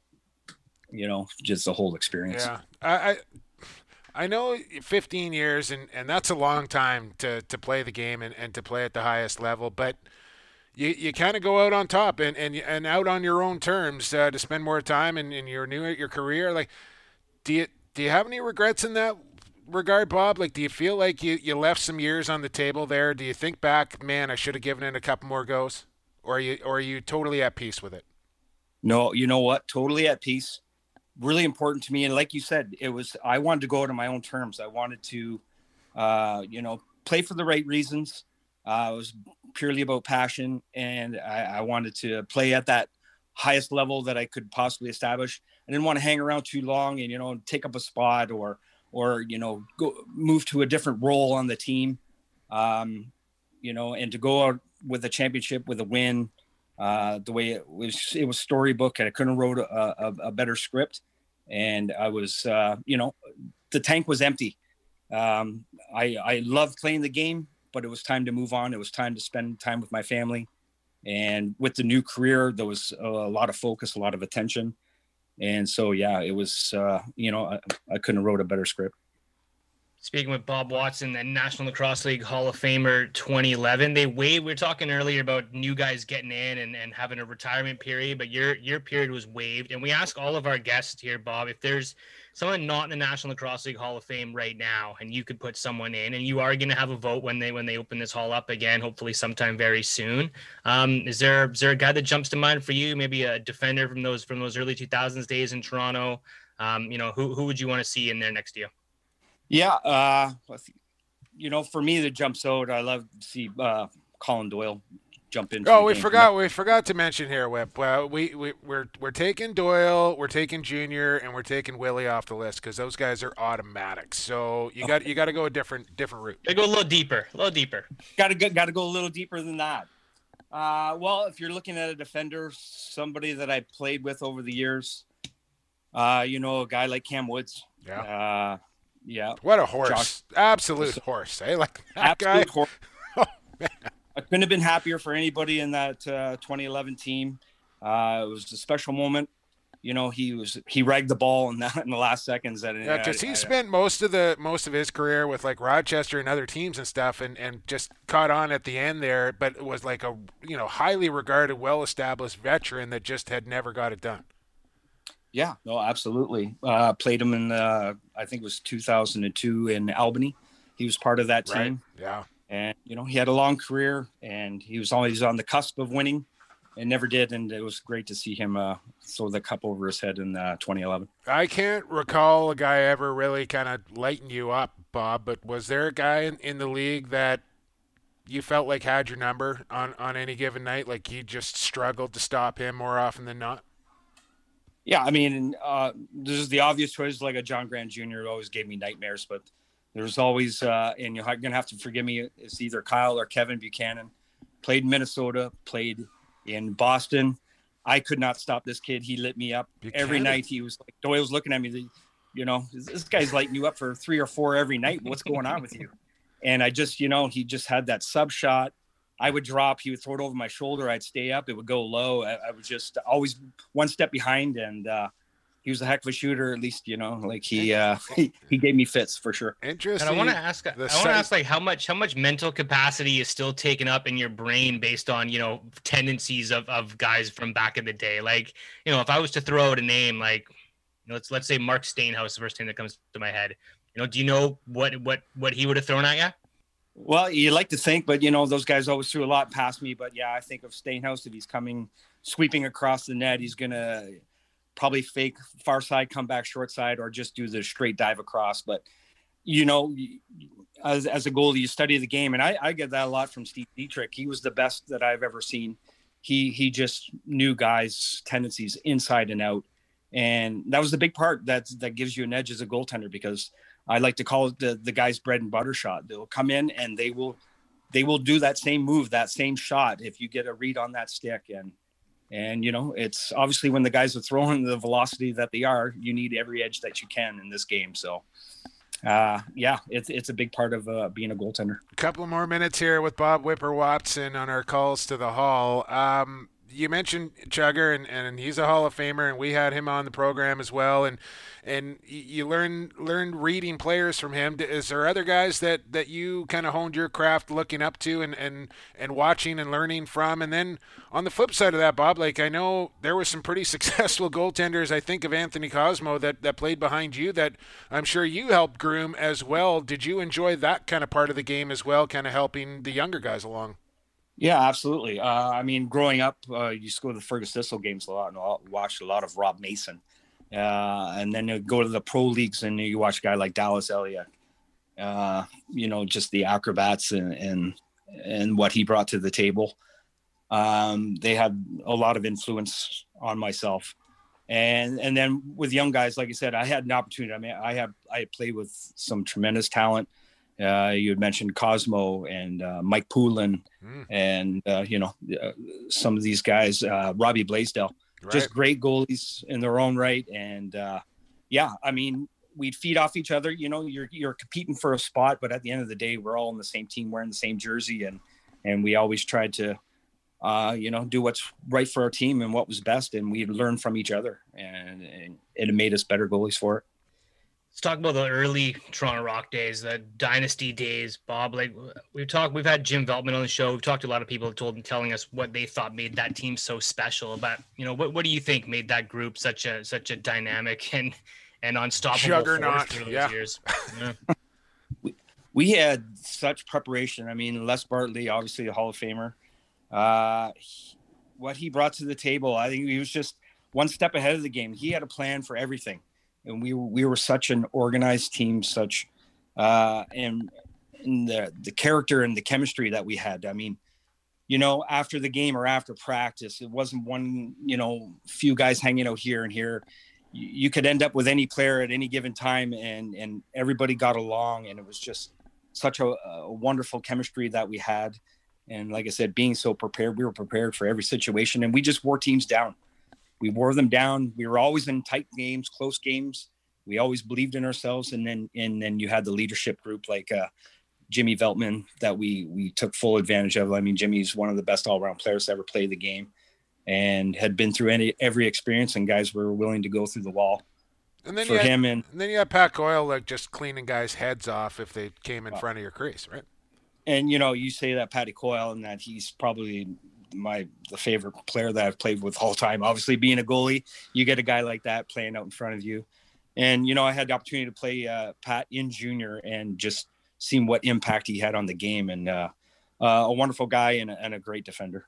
you know just the whole experience yeah i, I... I know 15 years and, and that's a long time to, to play the game and, and to play at the highest level, but you, you kind of go out on top and, and, and out on your own terms uh, to spend more time and, and you're new at your career. Like, do you, do you have any regrets in that regard, Bob? Like, do you feel like you, you left some years on the table there? Do you think back, man, I should have given it a couple more goes, or are you or are you totally at peace with it? No, you know what? Totally at peace. Really important to me, and like you said, it was. I wanted to go to my own terms. I wanted to, uh, you know, play for the right reasons. Uh, it was purely about passion, and I, I wanted to play at that highest level that I could possibly establish. I didn't want to hang around too long and you know take up a spot or or you know go move to a different role on the team. Um, you know and to go out with a championship with a win uh, the way it was it was storybook and i couldn't wrote a, a, a better script. And i was uh, you know the tank was empty. Um, i i loved playing the game but it was time to move on. It was time to spend time with my family. And with the new career there was a lot of focus a lot of attention. And so yeah it was uh, you know I, I couldn't have wrote a better script Speaking with Bob Watson, the National Lacrosse League Hall of Famer 2011, they waived. We were talking earlier about new guys getting in and, and having a retirement period, but your your period was waived. And we ask all of our guests here, Bob, if there's someone not in the National Lacrosse League Hall of Fame right now, and you could put someone in, and you are going to have a vote when they when they open this hall up again, hopefully sometime very soon. Um, is there is there a guy that jumps to mind for you? Maybe a defender from those from those early 2000s days in Toronto. Um, you know, who who would you want to see in there next year? Yeah, uh, you know, for me, the jumps out. I love to see uh, Colin Doyle jump in. Oh, we forgot. We forgot to mention here, Whip. Well, we we we're we're taking Doyle, we're taking Junior, and we're taking Willie off the list because those guys are automatic. So you got you got to go a different different route. They go a little deeper, a little deeper. Got to go, got to go a little deeper than that. Uh, well, if you're looking at a defender, somebody that I played with over the years, uh, you know, a guy like Cam Woods. Yeah. Uh, yeah. What a horse! Josh, Absolute horse. Eh? Like that guy. horse. Oh, I couldn't have been happier for anybody in that uh, 2011 team. Uh, it was a special moment. You know, he was he ragged the ball in, that, in the last seconds. That yeah, because he I, spent most of the most of his career with like Rochester and other teams and stuff, and, and just caught on at the end there. But was like a you know highly regarded, well established veteran that just had never got it done. Yeah, no, absolutely. Uh, played him in, uh, I think it was 2002 in Albany. He was part of that team. Right. Yeah. And, you know, he had a long career and he was always on the cusp of winning. and never did, and it was great to see him uh, throw the cup over his head in uh, 2011. I can't recall a guy ever really kind of lighten you up, Bob. But was there a guy in, in the league that you felt like had your number on on any given night? Like you just struggled to stop him more often than not. Yeah, I mean, uh, this is the obvious choice, like a John Grant Jr. always gave me nightmares, but there's always, uh, and you're gonna have to forgive me. It's either Kyle or Kevin Buchanan. Played in Minnesota, played in Boston. I could not stop this kid. He lit me up Buchanan. every night. He was like, Doyle's looking at me. You know, this guy's lighting you up for three or four every night. What's going on with you? And I just, you know, he just had that sub shot. I would drop. He would throw it over my shoulder. I'd stay up. It would go low. I, I was just always one step behind. And uh, he was a heck of a shooter. At least, you know, like he uh, he, he gave me fits for sure. Interesting. And I want to ask, I want to ask, like, how much, how much mental capacity is still taken up in your brain based on, you know, tendencies of, of guys from back in the day? Like, you know, if I was to throw out a name, like, you know, let's let's say Mark Steenhuis, the first name that comes to my head. You know, do you know what what what he would have thrown at you? Well, you like to think, but you know, those guys always threw a lot past me. But yeah, I think of Steenhuis if he's coming sweeping across the net, he's gonna probably fake far side, come back short side, or just do the straight dive across. But you know, as, as a goalie, you study the game, and I, I get that a lot from Steve Dietrich. He was the best that I've ever seen. He he just knew guys' tendencies inside and out, and that was the big part that that gives you an edge as a goaltender because I like to call it the the guy's bread and butter shot. They'll come in and they will they will do that same move, that same shot if you get a read on that stick and and you know it's obviously when the guys are throwing the velocity that they are, you need every edge that you can in this game. So uh yeah it's it's a big part of uh, being a goaltender A couple more minutes here with Bob Whipper Watson on our calls to the Hall. Um, you mentioned Chugger, and, and he's a Hall of Famer, and we had him on the program as well. And and you learn learned reading players from him. Is there other guys that, that you kind of honed your craft looking up to and, and and watching and learning from? And then on the flip side of that, Bob, like I know there were some pretty successful goaltenders. I think of Anthony Cosmo that that played behind you that I'm sure you helped groom as well. Did you enjoy that kind of part of the game as well, kind of helping the younger guys along? Yeah absolutely. Uh i mean growing up uh you used to go to the fergus thistle games a lot and I watched a lot of rob mason. Uh and then you go to the pro leagues and you watch a guy like dallas eliuk uh you know just the acrobats and and and what he brought to the table. Um they had a lot of influence on myself. And and then with young guys like i said i had an opportunity. I mean i have i played with some tremendous talent uh, you had mentioned Cosmo and uh, Mike Poulin Mm. and uh, you know uh, some of these guys, uh, Robbie Blasdell, Right. just great goalies in their own right. And uh, yeah, I mean, we'd feed off each other. You know, you're you're competing for a spot, but at the end of the day, we're all in the same team, wearing the same jersey, and and we always tried to, uh, you know, do what's right for our team and what was best, and we learned from each other, and, and it made us better goalies for it. Let's talk about the early Toronto Rock days, the dynasty days, Bob. Like we've talked, we've had Jim Veltman on the show. We've talked to a lot of people, told telling us what they thought made that team so special. But you know, what what do you think made that group such a such a dynamic and and unstoppable force Juggernaut, through those yeah. years? Yeah. we had such preparation. I mean, Les Bartley, obviously a Hall of Famer. Uh, he- what he brought to the table, I think he was just one step ahead of the game. He had a plan for everything, and we we were such an organized team, such uh, and, and the the character and the chemistry that we had. I mean, you know, after the game or after practice, it wasn't one you know few guys hanging out here and here. You, you could end up with any player at any given time, and and everybody got along, and it was just such a, a wonderful chemistry that we had. And like I said, being so prepared, we were prepared for every situation, and we just wore teams down. We wore them down. We were always in tight games, close games. We always believed in ourselves, and then and then you had the leadership group like uh, Jimmy Veltman that we we took full advantage of. I mean, Jimmy's one of the best all around players to ever play the game, and had been through any every experience, and guys were willing to go through the wall And then for had, him. And and then you had Pat Coyle like just cleaning guys' heads off if they came in front of your crease, right? and you know, you say that Patty Coyle and that he's probably my the favorite player that I've played with all time. Obviously, being a goalie, you get a guy like that playing out in front of you. And you know, I had the opportunity to play uh, Pat in junior and just seeing what impact he had on the game, and uh, uh, a wonderful guy and and a great defender.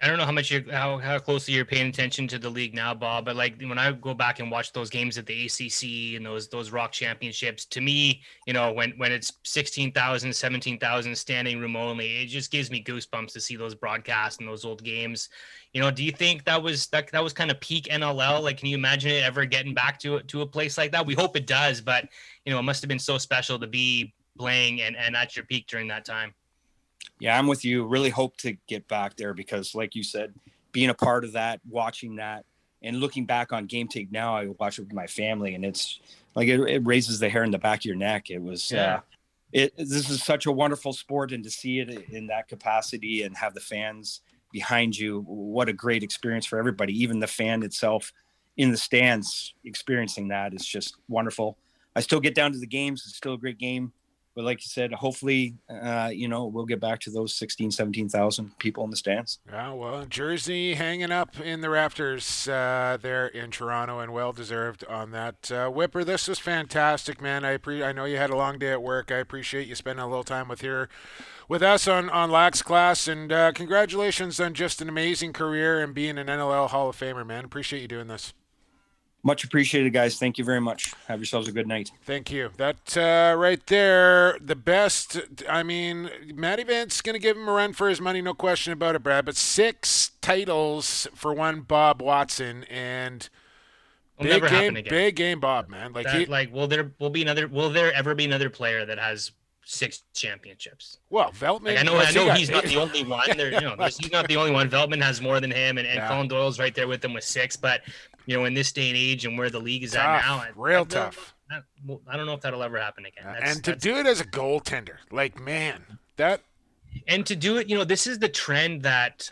I don't know how much you how how closely you're paying attention to the league now, Bob. But like when I go back and watch those games at the ACC and those those Rock Championships, to me, you know, when when it's 16,000, 17,000 standing room only, it just gives me goosebumps to see those broadcasts and those old games. You know, do you think that was that that was kind of peak NLL? Like, can you imagine it ever getting back to to a place like that? We hope it does, but you know, it must have been so special to be playing and and at your peak during that time. Yeah, I'm with you. Really hope to get back there because, like you said, being a part of that, watching that, and looking back on game tape now, I watch it with my family, and it's like it, it raises the hair in the back of your neck. It was, yeah. Uh, it this is such a wonderful sport, and to see it in that capacity and have the fans behind you, what a great experience for everybody. Even the fan itself in the stands experiencing that is just wonderful. I still get down to the games; it's still a great game but like you said, hopefully, uh, you know, we'll get back to those 16, 17,000 people in the stands. Yeah, well, Jersey hanging up in the rafters uh, there in Toronto and well deserved on that. Uh, Whipper, this was fantastic, man. I pre- I know you had a long day at work. I appreciate you spending a little time with here with us on, on Lax Class. And uh, congratulations on just an amazing career and being an NLL Hall of Famer, man. Appreciate you doing this. Much appreciated, guys. Thank you very much. Have yourselves a good night. Thank you. That uh, right there, the best. I mean, Matty Vinc going to give him a run for his money, no question about it, Brad. But six titles for one Bob Watson and. Will big game, big game, Bob. Man, like, that, he, like, will there will be another? Will there ever be another player that has six championships. Well, Veltman. Like I know, I know he's not the only one. There, you know, he's not the only one. Veltman has more than him, and, and yeah. Colin Doyle's right there with him with six. But you know, in this day and age and where the league is tough, at now, real I, tough. I, I, don't know if that'll ever happen again. That's, and to do it as a goaltender, like man, that. And to do it, you know, this is the trend that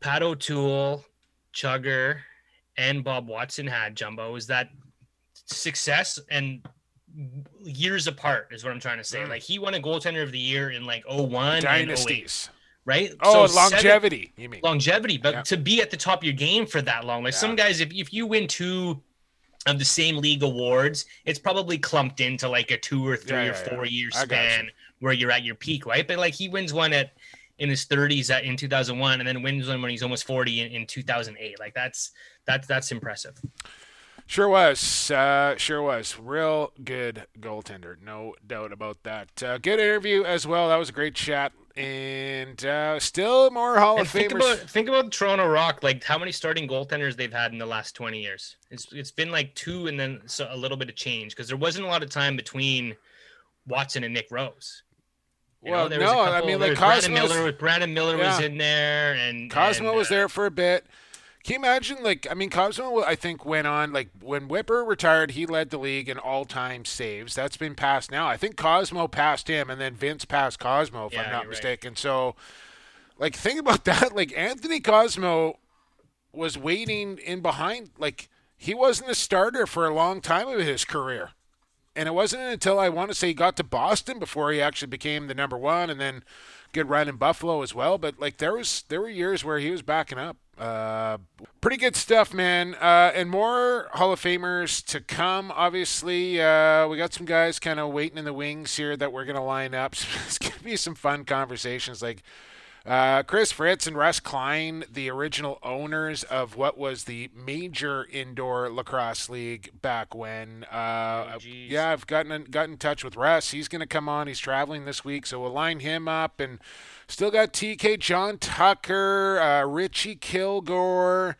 Pat O'Toole, Chugger, and Bob Watson had. Jumbo is that success and years apart is what I'm trying to say. Mm. Like he won a goaltender of the year in like 01 dynasties right? Oh, so longevity. Seven, you mean longevity? But yeah. to be at the top of your game for that long, like yeah. some guys, if if you win two of the same league awards, it's probably clumped into like a two or three yeah, or four year span you. where you're at your peak, right? But like he wins one at in his 30s at, in 2001 and then wins one when he's almost 40 in, in 2008 like that's that's that's impressive Sure was. Uh, sure was. Real good goaltender. No doubt about that. Uh, good interview as well. That was a great chat and uh, still more Hall and of think Famers. About, think about Toronto Rock, like how many starting goaltenders they've had in the last 20 years. It's it's been like two and then so a little bit of change because there wasn't a lot of time between Watson and Nick Rose. You well, know, no, couple, I mean like Cosmo Brandon Miller, Brandon Miller yeah. was in there, and Cosmo and, was there for a bit. Can you imagine, like, I mean, Cosmo, I think, went on, like, when Whipper retired, he led the league in all time saves. That's been passed now. I think Cosmo passed him, and then Vinc passed Cosmo, if yeah, I'm not mistaken. Right. So, like, think about that. Like, Anthony Cosmo was waiting in behind. Like, he wasn't a starter for a long time of his career. And it wasn't until I want to say he got to Boston before he actually became the number one, and then good run in Buffalo as well. But like there was there were years where he was backing up. Uh, pretty good stuff, man. Uh, and more Hall of Famers to come. Obviously, uh, we got some guys kind of waiting in the wings here that we're gonna line up. So it's gonna be some fun conversations. Like uh, Chris Fritz and Russ Cline, the original owners of what was the major indoor lacrosse league back when. Uh, oh, yeah, I've gotten in, got in touch with Russ. He's going to come on. He's traveling this week, so we'll line him up. And still got TK John Tucker, uh, Richie Kilgour.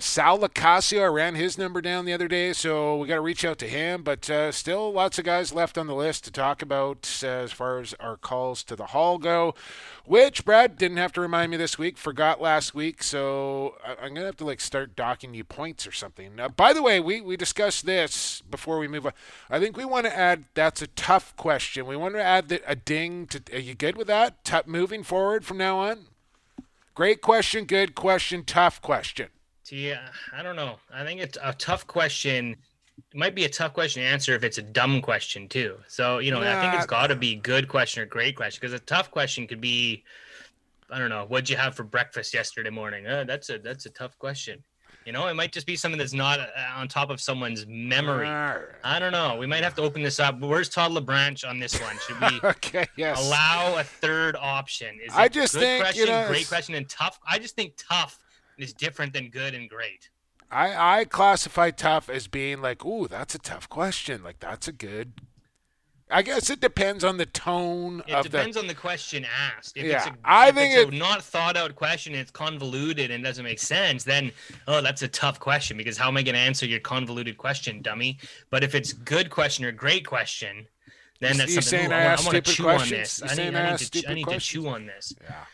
Sal LoCascio, I ran his number down the other day, so we got to reach out to him. But uh, still, lots of guys left on the list to talk about uh, as far as our calls to the hall go, which Brad didn't have to remind me this week, forgot last week. So I- am gonna have to like start docking you points or something. By the way, we we discussed this before we move on. I think we want to add. That's a tough question. We want to add the, a ding to. Are you good with that? T- moving forward from now on. Great question. Good question. Tough question. Yeah, I don't know. I think it's a tough question. It might be a tough question to answer if it's a dumb question too. So you know, yeah. I think it's got to be good question or great question because a tough question could be, I don't know, what'd you have for breakfast yesterday morning? Uh, that's a that's a tough question. You know, it might just be something that's not uh, on top of someone's memory. I don't know. We might have to open this up. Where's Todd LeBranch on this one? Should we Okay. Yes. allow a third option? Is I just good think, you know, great question, and tough. I just think tough is different than good and great. I I classify tough as being like, ooh, that's a tough question. Like that's a good. I guess it depends on the tone It depends on the question asked. If it's Yeah, a, I if think it's a it- not thought out question, it's convoluted and doesn't make sense, then oh, that's a tough question because how am I going to answer your convoluted question, dummy? But if it's good question or great question, then that's you something. saying ooh, I I, want to chew on questions? this. You I need, I I need, to, I need to chew on this. the.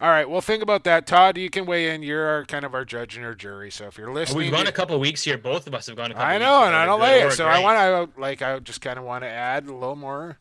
All right. Well, think about that, Todd. You can weigh in. You're our, kind of our judge and our jury. So if you're listening, We've gone a couple weeks here. Both of us have gone a couple. I weeks know, and I don't like it. So I want to like I just kind of want to add a little more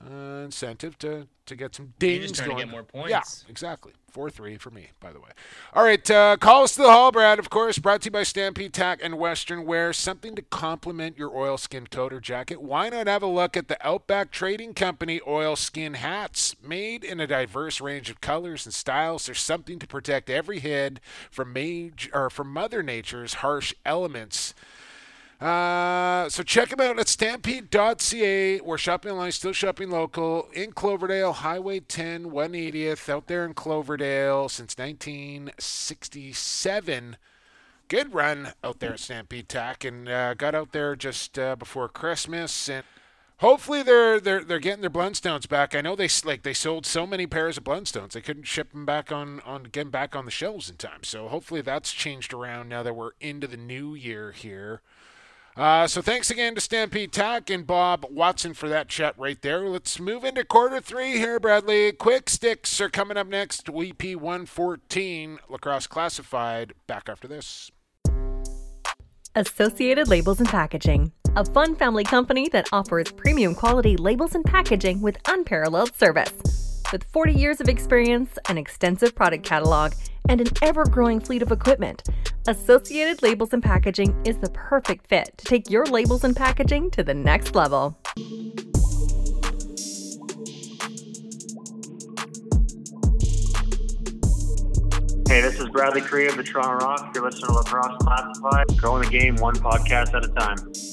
uh, incentive to to get some You're dings just trying to going. get more Yeah, exactly. Four three for me, by the way. All right, uh, call us to the hall, Brad. Of course, brought to you by Stampede Tack and Western Wear. Something to complement your oilskin coat or jacket. Why not have a look at the Outback Trading Company oilskin hats, made in a diverse range of colors and styles. There's something to protect every head from mage or from Mother Nature's harsh elements. Uh, so check them out at stampede.ca. We're shopping online, still shopping local in Cloverdale, Highway 10, 180th, out there in Cloverdale since 1967. Good run out there at Stampede Tack, and uh, got out there just uh, before Christmas, and hopefully they're they're they're getting their Blundstones back. I know they like they sold so many pairs of Blundstones they couldn't ship them back on on get 'em back on the shelves in time. So hopefully that's changed around now that we're into the new year here. Uh, so thanks again to Stampede Tack and Bob Watson for that chat right there. Let's move into quarter three here, Bradley. Quick sticks are coming up next. WP 114 Lacrosse Classified. Back after this. Associated Labels and Packaging, a fun family company that offers premium quality labels and packaging with unparalleled service. With 40 years of experience, an extensive product catalog, and an ever growing fleet of equipment, Associated Labels and Packaging is the perfect fit to take your labels and packaging to the next level. Hey, this is Bradley Cree of the Toronto Rock. You're listening to Lacrosse Classified, growing the game one podcast at a time.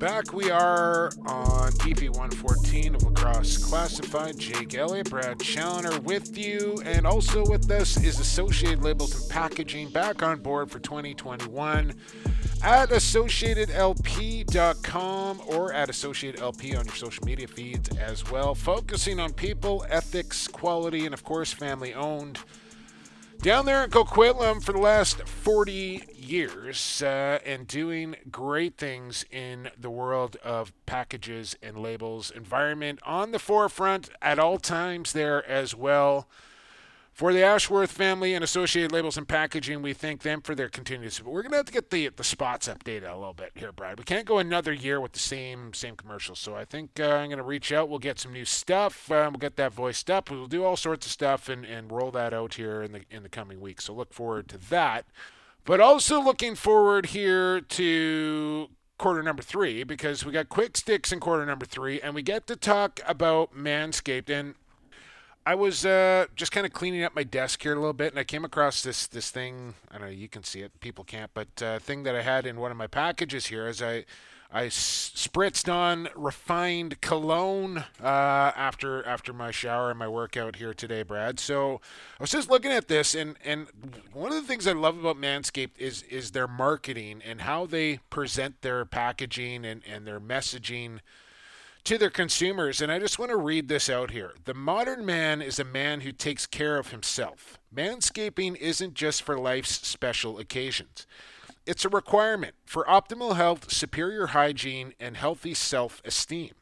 Back we are on EP 114 of Lacrosse Classified. Jake Elliott, Brad Challoner with you, and also with us is Associated Labels and Packaging back on board for 2021 at associatedlp.com or at associatedlp on your social media feeds as well. Focusing on people, ethics, quality, and of course, family owned down there in Coquitlam for the last 40 years uh, and doing great things in the world of packages and labels. Environment on the forefront at all times there as well. For the Ashworth family and Associated Labels and Packaging, we thank them for their continued support. We're going to have to get the the spots updated a little bit here, Brad. We can't go another year with the same same commercials. So I think uh, I'm going to reach out. We'll get some new stuff. Um, we'll get that voiced up. We'll do all sorts of stuff and, and roll that out here in the in the coming weeks. So look forward to that. But also looking forward here to quarter number three because we got quick sticks in quarter number three, and we get to talk about Manscaped and. I was uh, just kind of cleaning up my desk here a little bit, and I came across this this thing. I don't know, you can see it, people can't, but uh, thing that I had in one of my packages here is I I spritzed on refined cologne uh, after after my shower and my workout here today, Brad. So I was just looking at this, and and one of the things I love about Manscaped is is their marketing and how they present their packaging and and their messaging to their consumers. And I just want to read this out here. The modern man is a man who takes care of himself. Manscaping isn't just for life's special occasions. It's a requirement for optimal health, superior hygiene, and healthy self esteem.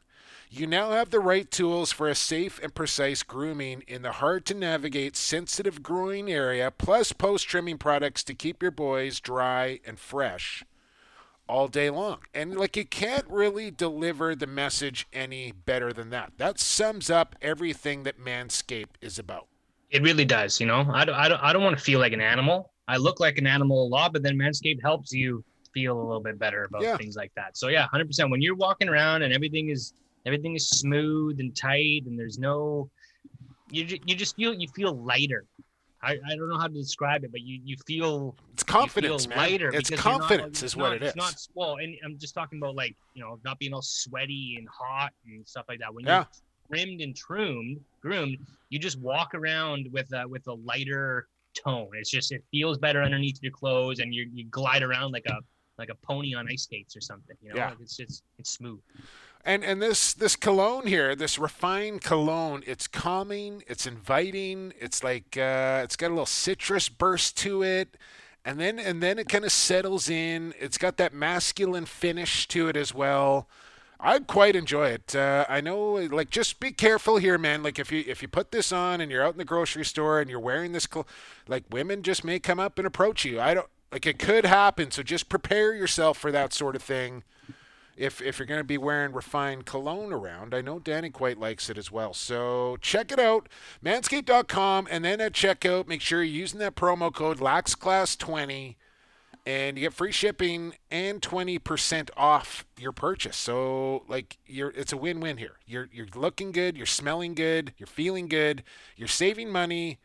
You now have the right tools for a safe and precise grooming in the hard to navigate sensitive grooming area, plus post trimming products to keep your boys dry and fresh all day long. And like you can't really deliver the message any better than that. That sums up everything that Manscaped is about. It really does. You know, I don't, I don't, I don't want to feel like an animal. I look like an animal a lot, but then Manscaped helps you feel a little bit better about Yeah. things like that. So yeah, hundred percent. When you're walking around and everything is everything is smooth and tight, and there's no, you you just feel you feel lighter. I, I don't know how to describe it, but you you feel it's confidence, you feel man. lighter. It's you're not- confidence, is what not- it it's is. Not well, and I'm just talking about like you know not being all sweaty and hot and stuff like that. When Yeah. you're trimmed and trimmed, groomed, you just walk around with a with a lighter tone. It's just it feels better underneath your clothes, and you you glide around like a like a pony on ice skates or something. You know, Yeah. like it's it's it's smooth. And and this this cologne here, this refined cologne, it's calming, it's inviting, it's like uh, it's got a little citrus burst to it, and then and then it kind of settles in. It's got that masculine finish to it as well. I quite enjoy it. Uh, I know, like, just be careful here, man. Like, if you if you put this on and you're out in the grocery store and you're wearing this, like, women just may come up and approach you. I don't like it could happen. So just prepare yourself for that sort of thing if if you're going to be wearing refined cologne around. I know Danny quite likes it as well. So check it out, manscaped.com, and then at checkout, make sure you're using that promo code LaxClass20, and you get free shipping and 20% off your purchase. So like you're, it's a win-win here. You're you're looking good, you're smelling good, you're feeling good, you're saving money.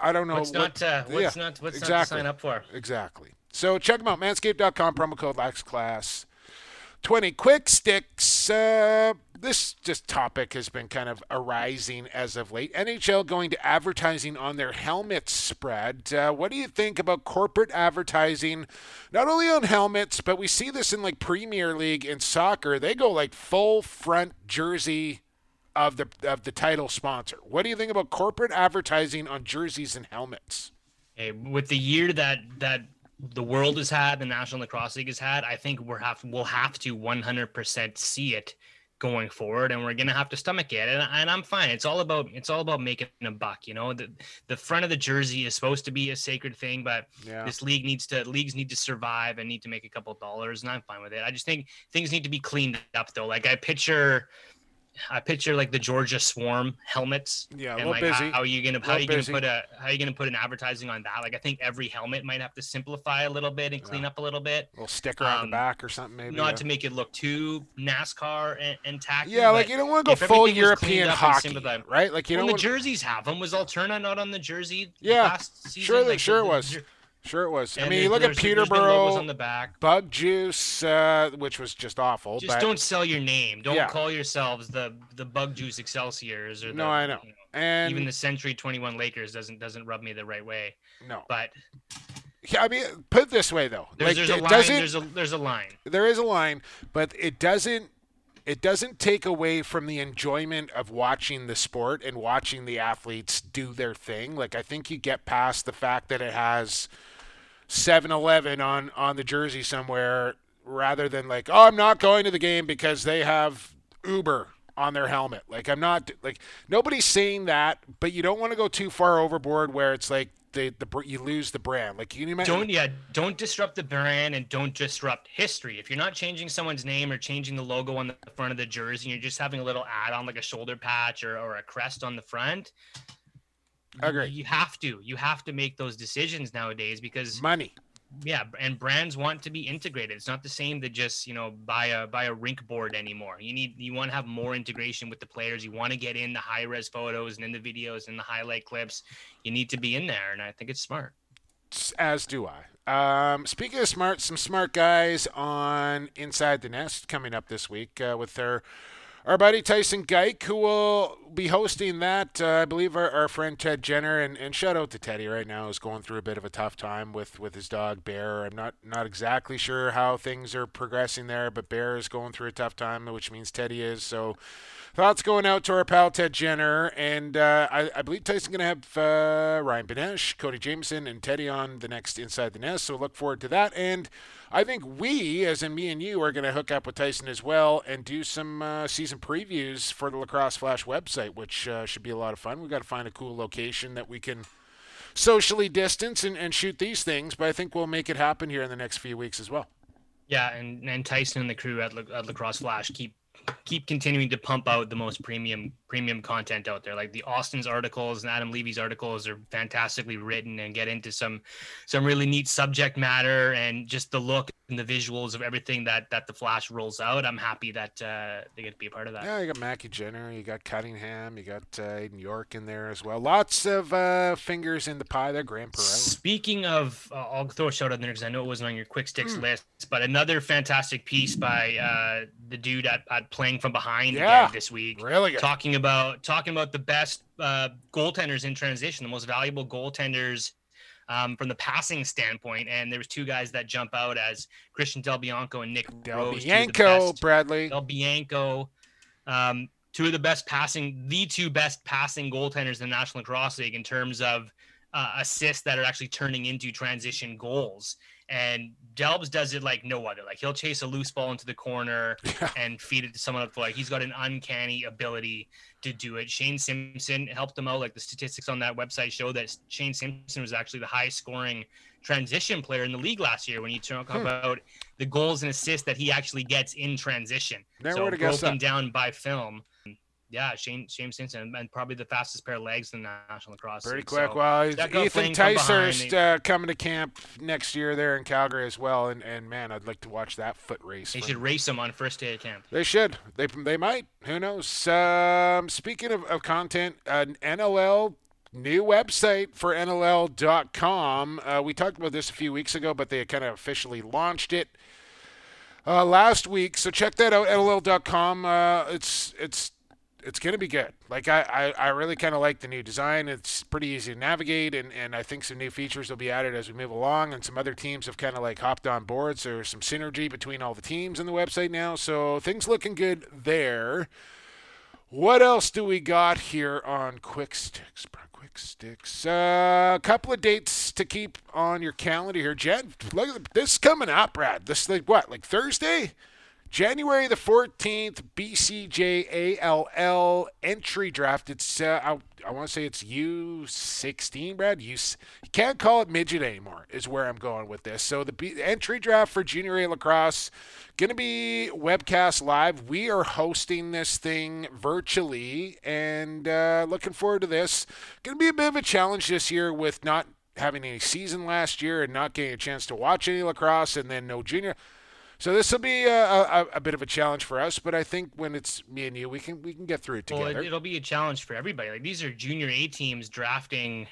I don't know. What's what- not uh, what's yeah, not what's not to sign up for? Exactly. So check them out, manscaped.com, promo code LaxClass. 20 quick sticks. Uh, this just topic has been kind of arising as of late. NHL going to advertising on their helmets spread. Uh, what do you think about corporate advertising, not only on helmets, but we see this in like Premier League and soccer. They go like full front jersey of the of the title sponsor. What do you think about corporate advertising on jerseys and helmets? Hey, with the year that that the world has had, the National Lacrosse League has had, I think we're have we'll have to 100% see it going forward, and we're gonna have to stomach it. And, and I'm fine. It's all about it's all about making a buck. You know, the the front of the jersey is supposed to be a sacred thing, but Yeah. this league needs to leagues need to survive and need to make a couple dollars, and I'm fine with it. I just think things need to be cleaned up though. Like I picture. I picture like the Georgia Swarm helmets. Yeah, a and little like busy. How, how are you gonna how are you gonna put a how are you gonna put an advertising on that? Like I think every helmet might have to simplify a little bit and clean up a little bit. A little sticker on Um, the back or something, maybe. Not yeah. to make it look too NASCAR and, and tacky. Yeah, like you don't want to go full everything was cleaned European hockey, right? Like you know, don't. the jerseys have them, was Alterna not on the jersey? Yeah, last season? sure, that Like, sure the- it the was. jer- Sure it was. I and mean, you look at there's- there's been logos on Peterborough, the back. Bug Juice, uh, which was just awful. Just but don't sell your name. Don't Yeah. call yourselves the the Bug Juice Excelsiors or the, No, I know. you know, And even the Century 21 Lakers doesn't doesn't rub me the right way. no, But yeah, I mean, put it this way though, there's, like there's a line. There's a there's a line. there is a line, but it doesn't. It doesn't take away from the enjoyment of watching the sport and watching the athletes do their thing. Like I think you get past the fact that it has 7-Eleven on on the jersey somewhere, rather than like, oh, I'm not going to the game because they have Uber on their helmet. Like I'm not like nobody's saying that, but you don't want to go too far overboard where it's like the the you lose the brand. Like you imagine. Don't yeah. Don't disrupt the brand and don't disrupt history. If you're not changing someone's name or changing the logo on the front of the jersey, you're just having a little add on like a shoulder patch or, or a crest on the front. You- Agree. You have to. You have to make those decisions nowadays because money. yeah and brands want to be integrated it's not the same to just you know buy a buy a rink board anymore you need you want to have more integration with the players you want to get in the high res photos and in the videos and the highlight clips you need to be in there and i think it's smart as do I. Um, speaking of smart, some smart guys on Inside the Nest coming up this week uh, with their our buddy Tyson Geick, who will be hosting that. Uh, I believe our, our friend Ted Jenner, and, and shout out to Teddy right now, is going through a bit of a tough time with, with his dog Bear. I'm not not exactly sure how things are progressing there, but Bear is going through a tough time, which means Teddy is. So thoughts going out to our pal Ted Jenner, and uh, I, I believe Tyson's going to have uh, Ryan Benesh, Cody Jamieson, and Teddy on the next Inside the Nest. So look forward to that. And I think we, as in me and you, are going to hook up with Tyson as well and do some uh, season previews for the Lacrosse Flash website, which uh, should be a lot of fun. We've got to find a cool location that we can socially distance and, and shoot these things, but I think we'll make it happen here in the next few weeks as well. yeah and, and tyson and the crew at, La- at lacrosse flash keep keep continuing to pump out the most premium premium content out there. Like the austin's articles and adam levy's articles are fantastically written and get into some some really neat subject matter and just the look the visuals of everything that that the Flash rolls out, I'm happy that uh, they get to be a part of that. Yeah, you got Mackie Jenner, you got Cunningham, you got uh, Aiden York in there as well. Lots of uh, fingers in the pie there, Graham Perrella. Speaking of, uh, I'll throw a shout out there because I know it wasn't on your quick sticks mm. list, but another fantastic piece by uh, the dude at, at playing from behind yeah, again this week. Really good. Talking about talking about the best uh, goaltenders in transition, the most valuable goaltenders um, from the passing standpoint. And there was two guys that jump out as Christian Del Bianco and Nick Del Rose. Bianco, Bradley. Del Bianco. Um, two of the best passing, the two best passing goaltenders in the National Lacrosse League in terms of uh, assists that are actually turning into transition goals. And Delbs does it like no other. Like he'll chase a loose ball into the corner yeah. and feed it to someone up. Like he's got an uncanny ability to do it. Shane Simpson helped him out. Like the statistics on that website show that Shane Simpson was actually the highest scoring transition player in the league last year when you talk hmm. about the goals and assists that he actually gets in transition. Never so broken that. down by film yeah, Shane Shane Simpson and probably the fastest pair of legs in the National Lacrosse. Pretty League. quick. So well, Ethan Ticehurst uh, coming to camp next year there in Calgary as well, and, and man, I'd like to watch that foot race. They should race him on first day of camp. They should. They they might. Who knows? Um, speaking of, of content, an NLL new website for NLL.com. Uh, we talked about this a few weeks ago, but they kind of officially launched it. Uh, last week, so check that out. NLL.com. Uh, it's it's it's going to be good. Like I, I, I really kind of like the new design. It's pretty easy to navigate, and, and I think some new features will be added as we move along. And some other teams have kind of like hopped on board, so there's some synergy between all the teams in the website now. So things looking good there. What else do we got here on Quick Sticks? Quick Sticks. A uh, couple of dates to keep on your calendar here. Jen, look at this coming up, Brad. This like what, like Thursday? January the 14th, BCJALL entry draft. It's, uh, I, I want to say it's U16, Brad. You, you can't call it midget anymore, is where I'm going with this. So the B, entry draft for Junior A lacrosse going to be webcast live. We are hosting this thing virtually and uh, looking forward to this. Going to be a bit of a challenge this year with not having any season last year and not getting a chance to watch any lacrosse and then no junior. So this will be a, a, a, bit of a challenge for us, but I think when it's me and you, we can we can get through it together. Well, it'll be a challenge for everybody. Like these are junior A teams drafting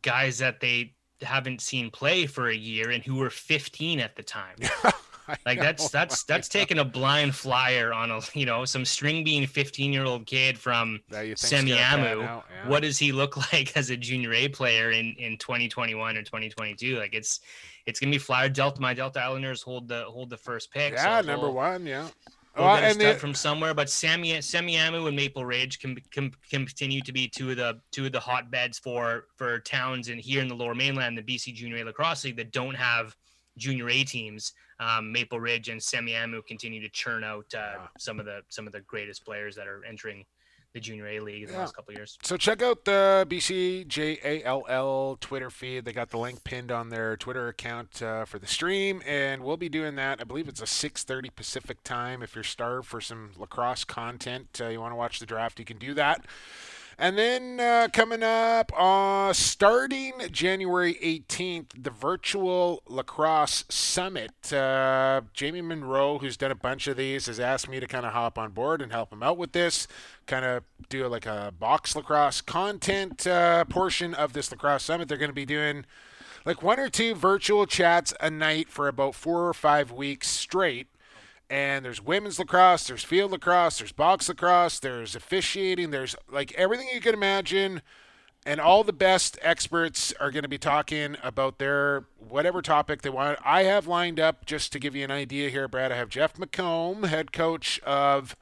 guys that they haven't seen play for a year and who were 15 at the time. like that's that's that's taking a blind flyer on a you know some string bean 15 year old kid from Semiahmoo. Yeah. What does he look like as a junior A player in in 2021 or 2022? Like it's it's gonna be flyer Delta. My Delta Islanders hold the hold the first pick. Yeah, so number one. Yeah. We'll oh, get a the, from somewhere, but Semi Semiahmoo and Maple Ridge can, can, can continue to be two of the two of the hotbeds for for towns and here in the Lower Mainland, the BC Junior A Lacrosse League that don't have junior A teams. Um, Maple Ridge and Semiahmoo continue to churn out uh, yeah. some of the some of the greatest players that are entering the junior A league in the yeah. last couple years. So check out the BCJALL Twitter feed. They got the link pinned on their Twitter account uh, for the stream, and we'll be doing that. I believe it's a 6:30 Pacific time. If you're starved for some lacrosse content, uh, you want to watch the draft, you can do that. And then uh, coming up, uh, starting January 18th, the virtual lacrosse summit. Uh, Jamie Monroe, who's done a bunch of these, has asked me to kind of hop on board and help him out with this. Kind of do like a box lacrosse content uh, portion of this lacrosse summit. They're going to be doing like one or two virtual chats a night for about four or five weeks straight and there's women's lacrosse, there's field lacrosse, there's box lacrosse, there's officiating, there's like everything you can imagine. And all the best experts are going to be talking about their whatever topic they want. I have lined up just to give you an idea here, Brad. I have Jeff McComb, head coach of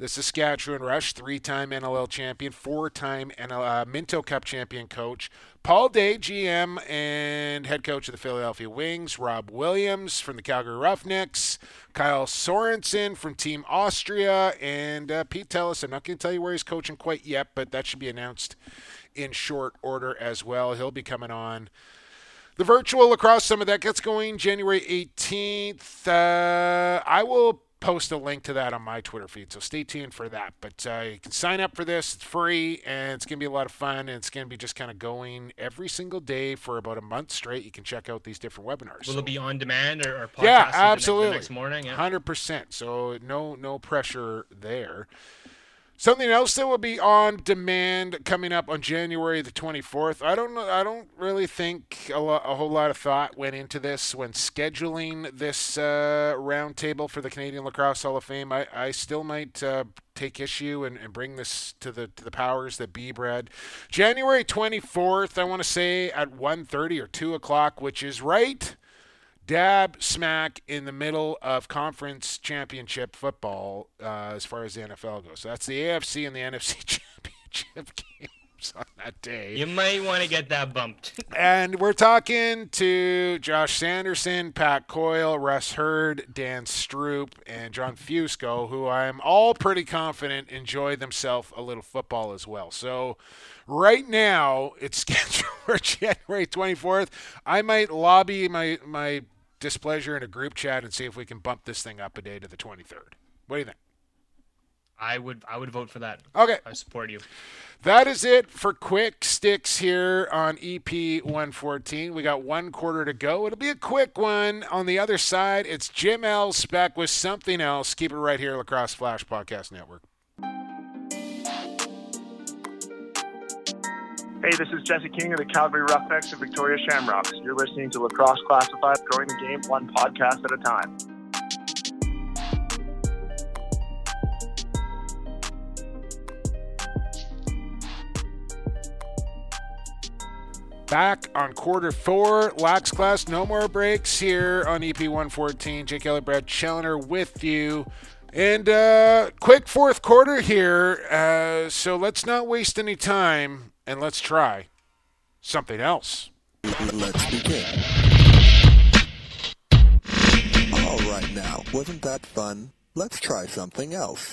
the Saskatchewan Rush, three-time NLL champion, four-time NL, uh, Minto Cup champion coach. Paul Day, GM and head coach of the Philadelphia Wings. Rob Williams from the Calgary Roughnecks. Kyle Sorensen from Team Austria. And uh, Pete Tellis. I'm not going to tell you where he's coaching quite yet, but that should be announced in short order as well. He'll be coming on the virtual lacrosse summit that gets going January 18th. Uh, I will post a link to that on my Twitter feed, so stay tuned for that. But uh, you can sign up for this; it's free, and it's gonna be a lot of fun. And it's gonna be just kind of going every single day for about a month straight. You can check out these different webinars. Will So- it be on demand or, or podcast yeah, the next- the absolutely. next morning? Yeah. hundred percent. So no no pressure there. Something else that will be on demand coming up on January the 24th. I don't know. I don't really think a, a whole lot of thought went into this when scheduling this uh, roundtable for the Canadian Lacrosse Hall of Fame. I, I still might uh, take issue and, and bring this to the to the powers that be, Brad. January 24th. I want to say at 1:30 or 2 o'clock, which is right dab smack in the middle of conference championship football uh, as far as the NFL goes. So that's the AFC and the NFC championship games on that day. You might want to get that bumped. And we're talking to Josh Sanderson, Pat Coyle, Russ Hurd, Dan Stroup, and John Fusco, who I'm all pretty confident enjoy themselves a little football as well. So right now it's scheduled for January 24th. I might lobby my my displeasure in a group chat and see if we can bump this thing up a day to the 23rd. What do you think? I would I would vote for that. Okay. I support you. That is it for quick sticks here on EP 114. We got one quarter to go. It'll be a quick one. On the other side, it's Jim L. Speck with something else. Keep it right here, Lacrosse Flash Podcast Network. Hey, this is Jesse King of the Calgary Roughnecks and Victoria Shamrocks. You're listening to Lacrosse Classified, growing the game one podcast at a time. Back on quarter four, Lax Class, no more breaks here on EP 114. Jake Elliott, Brad Challoner with you. And uh, quick fourth quarter here. Uh, so let's not waste any time and let's try something else. Let's begin. All right now, wasn't that fun? Let's try something else.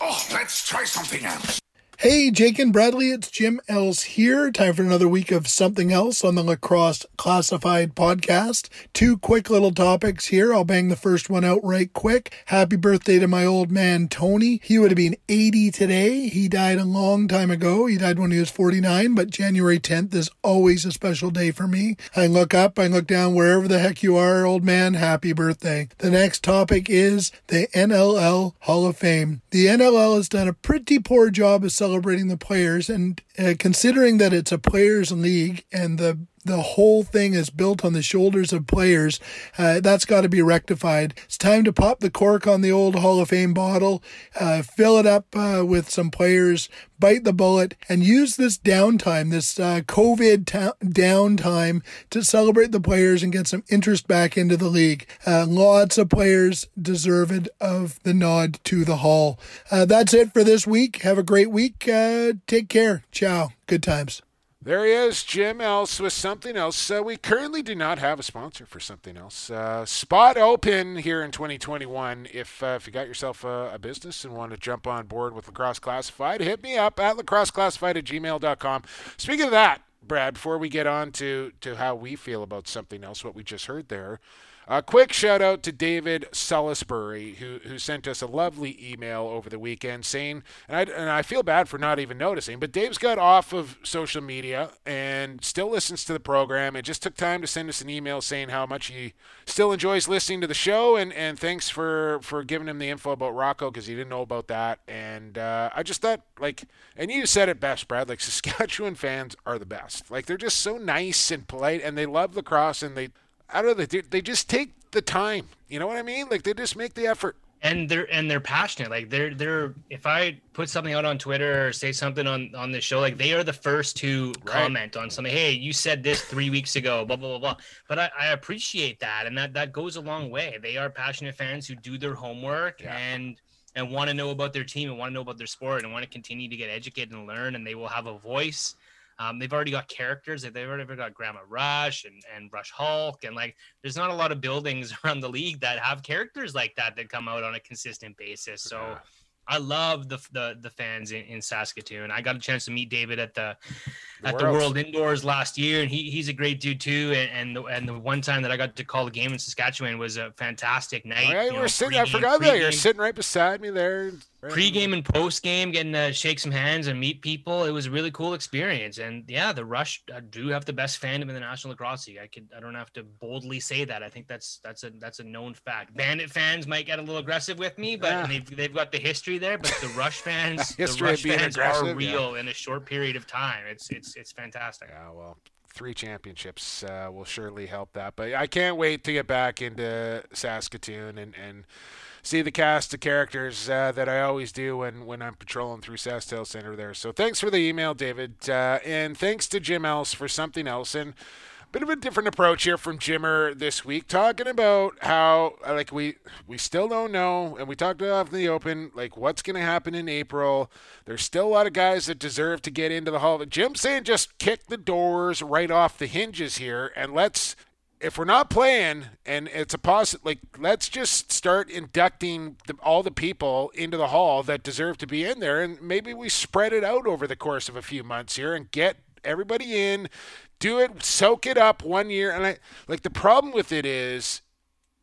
Oh, let's try something else. Hey, Jake and Bradley, it's Jim Els here. Time for another week of something else on the Lacrosse Classified podcast. Two quick little topics here. I'll bang the first one out right quick. Happy birthday to my old man, Tony. He would have been 80 today. He died a long time ago. He died when he was 49, but January 10th is always a special day for me. I look up, I look down, wherever the heck you are, old man, happy birthday. The next topic is the NLL Hall of Fame. The NLL has done a pretty poor job of celebrating the players, and uh, considering that it's a players' league and the the whole thing is built on the shoulders of players. Uh, that's got to be rectified. It's time to pop the cork on the old Hall of Fame bottle, uh, fill it up uh, with some players, bite the bullet, and use this downtime, this uh, COVID downtime, to celebrate the players and get some interest back into the league. Uh, lots of players deserved of the nod to the Hall. Uh, that's it for this week. Have a great week. Take care. Ciao. Good times. There he is, Jim Else with something else. Uh, we currently do not have a sponsor for something else. Uh, spot open here in 2021. If uh, if you got yourself a, a, business and want to jump on board with Lacrosse Classified, hit me up at lacrosseclassified at gmail.com. Speaking of that, Brad, before we get on to, to how we feel about something else, what we just heard there, a quick shout out to David Salisbury, who, who sent us a lovely email over the weekend saying, and I, and I feel bad for not even noticing, but Dave's got off of social media and still listens to the program. It just took time to send us an email saying how much he still enjoys listening to the show, and, and thanks for, for giving him the info about Rocco because he didn't know about that. And uh, I just thought, like, and you said it best, Brad, like Saskatchewan fans are the best. Like, they're just so nice and polite, and they love lacrosse, and they, I don't know, they, they just take the time. You know what I mean? Like they just make the effort. And they're and they're passionate. Like they're they're if I put something out on Twitter or say something on on the show, like they are the first to right. comment on something. Hey, you said this three weeks ago, blah blah blah blah. But I, I appreciate that, and that that goes a long way. They are passionate fans who do their homework yeah. and and want to know about their team and want to know about their sport and want to continue to get educated and learn. And they will have a voice. Um, they've already got characters. They've already got Grandma Rush and, and Rush Hulk. And like, there's not a lot of buildings around the league that have characters like that that come out on a consistent basis. So I love the the, the fans in, in Saskatoon. I got a chance to meet David at the at the World Indoors last year, and he, he's a great dude too. And and the, and the one time that I got to call the game in Saskatchewan was a fantastic night. All right, you we're know, sitting. I forgot that you're sitting right beside me there. Pre-game and post-game, getting to shake some hands and meet people. It was a really cool experience. And yeah, the Rush uh, do have the best fandom in the National Lacrosse League. I could, I don't have to boldly say that. I think that's that's a that's a known fact. Bandit fans might get a little aggressive with me, but Yeah. they've they've got the history there. But the Rush fans, the Rush fans are yeah. real in a short period of time. It's it's it's fantastic. Yeah, well, three championships uh, will surely help that. But I can't wait to get back into Saskatoon and, and see the cast of characters uh, that I always do when, when I'm patrolling through SaskTel Center there. So thanks for the email, David. Uh, and thanks to Jim Else for something else. And a bit of a different approach here from Jimmer this week, talking about how uh, like we we still don't know, and we talked about in the open, like what's going to happen in April. There's still a lot of guys that deserve to get into the hall. Jim saying just kick the doors right off the hinges here, and let's. If we're not playing and it's a positive, like let's just start inducting the, all the people into the hall that deserve to be in there, and maybe we spread it out over the course of a few months here and get everybody in, do it, soak it up one year. And I like the problem with it is,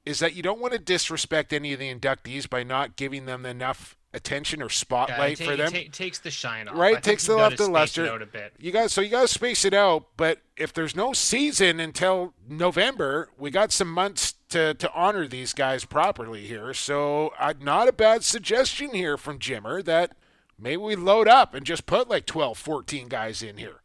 is that you don't want to disrespect any of the inductees by not giving them enough attention or Yeah, spotlight for them. it ta- takes the shine off. Right, takes the left the space it luster. out a bit. You guys, so you got to space it out. But if there's no season until November, we got some months to to honor these guys properly here. So, uh, not a bad suggestion here from Jimmer that maybe we load up and just put like 12, 14 guys in here.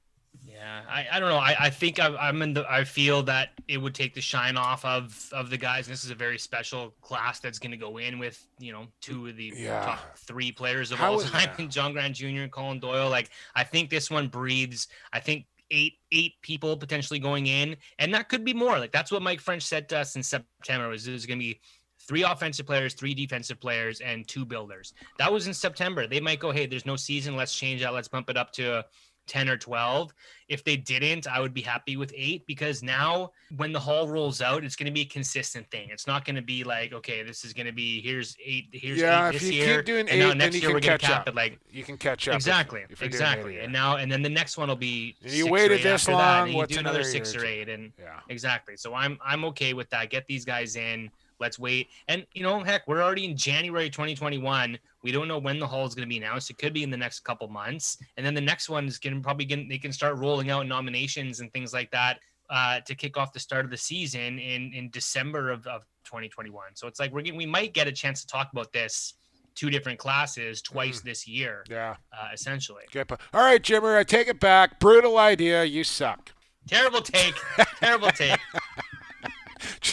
Yeah, I, I don't know. I, I think I'm, I'm in the. I feel that it would take the shine off of of the guys. This is a very special class that's going to go in with you know two of the Yeah. top three players of How all time. John Grant Jr. and Colin Doyle. Like I think this one breathes. I think eight eight people potentially going in, and that could be more. Like that's what Mike French said to us in September. Was there's going to be three offensive players, three defensive players, and two builders. That was in September. They might go, hey, there's no season. Let's change that. Let's bump it up to 10 or 12. If they didn't, I would be happy with eight because now when the hall rolls out, it's going to be a consistent thing. It's not going to be like, okay, this is going to be here's eight, here's yeah, eight if this you year. keep doing and eight, now then next you year can we're going catch to cap up. it like you can catch up. exactly, if eight exactly. And now and then the next one will be You six or waited this after that, long, and you do another six or or eight, and Yeah. exactly. So I'm I'm okay with that. Get these guys in. Let's wait. And you know, heck, we're already in January 2021. We don't know when the hall is going to be announced. It could be in the next couple months, and then the next one is going to probably get, they can start rolling out nominations and things like that uh, to kick off the start of the season in in December of, of 2021. So it's like we're getting, we might get a chance to talk about this two different classes twice this year. Yeah. Uh, essentially. Good All right, Jimmer, I take it back. Brutal idea. You suck. Terrible take. Terrible take.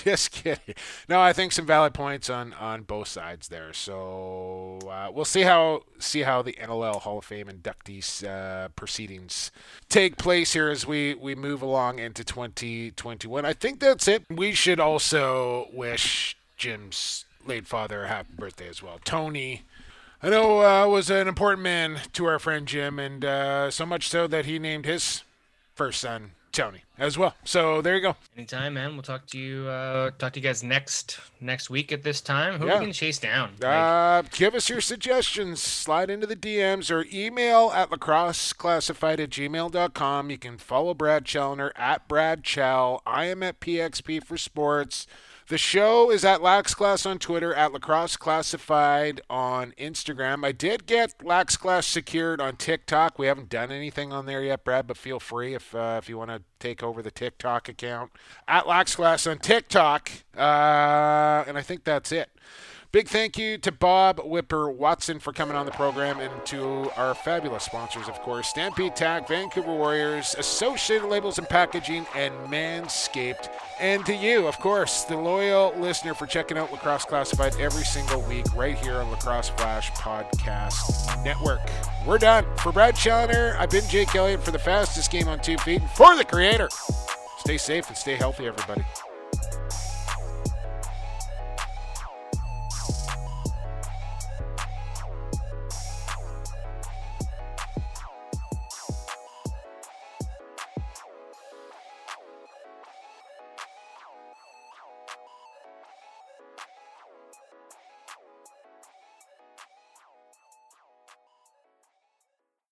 Just kidding. No, I think some valid points on on both sides there. So uh, we'll see how see how the NLL Hall of Fame inductees uh, proceedings take place here as we we move along into 2021. I think that's it. We should also wish Jim's late father a happy birthday as well, Tony. I know uh, was an important man to our friend Jim, and uh, so much so that he named his first son Tony as well. So there you go. Anytime, man. We'll talk to you. Uh, talk to you guys next next week at this time. Who Yeah. are we gonna chase down? Like, Uh, give us your suggestions. Slide into the DMs or email at lacrosseclassified at gmail.com. You can follow Brad Challoner at Brad Chell. I am at PXP for Sports. The show is at Lax Class on Twitter, at Lacrosse Classified on Instagram. I did get Lax Class secured on TikTok. We haven't done anything on there yet, Brad, but feel free if uh, if you want to take over the TikTok account at Lax Class on TikTok. Uh, and I think that's it. Big thank you to Bob Whipper Watson for coming on the program and to our fabulous sponsors, of course Stampede Tack, Vancouver Warriors, Associated Labels and Packaging, and Manscaped. And to you, of course, the loyal listener for checking out Lacrosse Classified every single week right here on Lacrosse Flash Podcast Network. We're done. For Brad Challoner, I've been Jake Elliott for the fastest game on two feet. And for the creator, stay safe and stay healthy, everybody.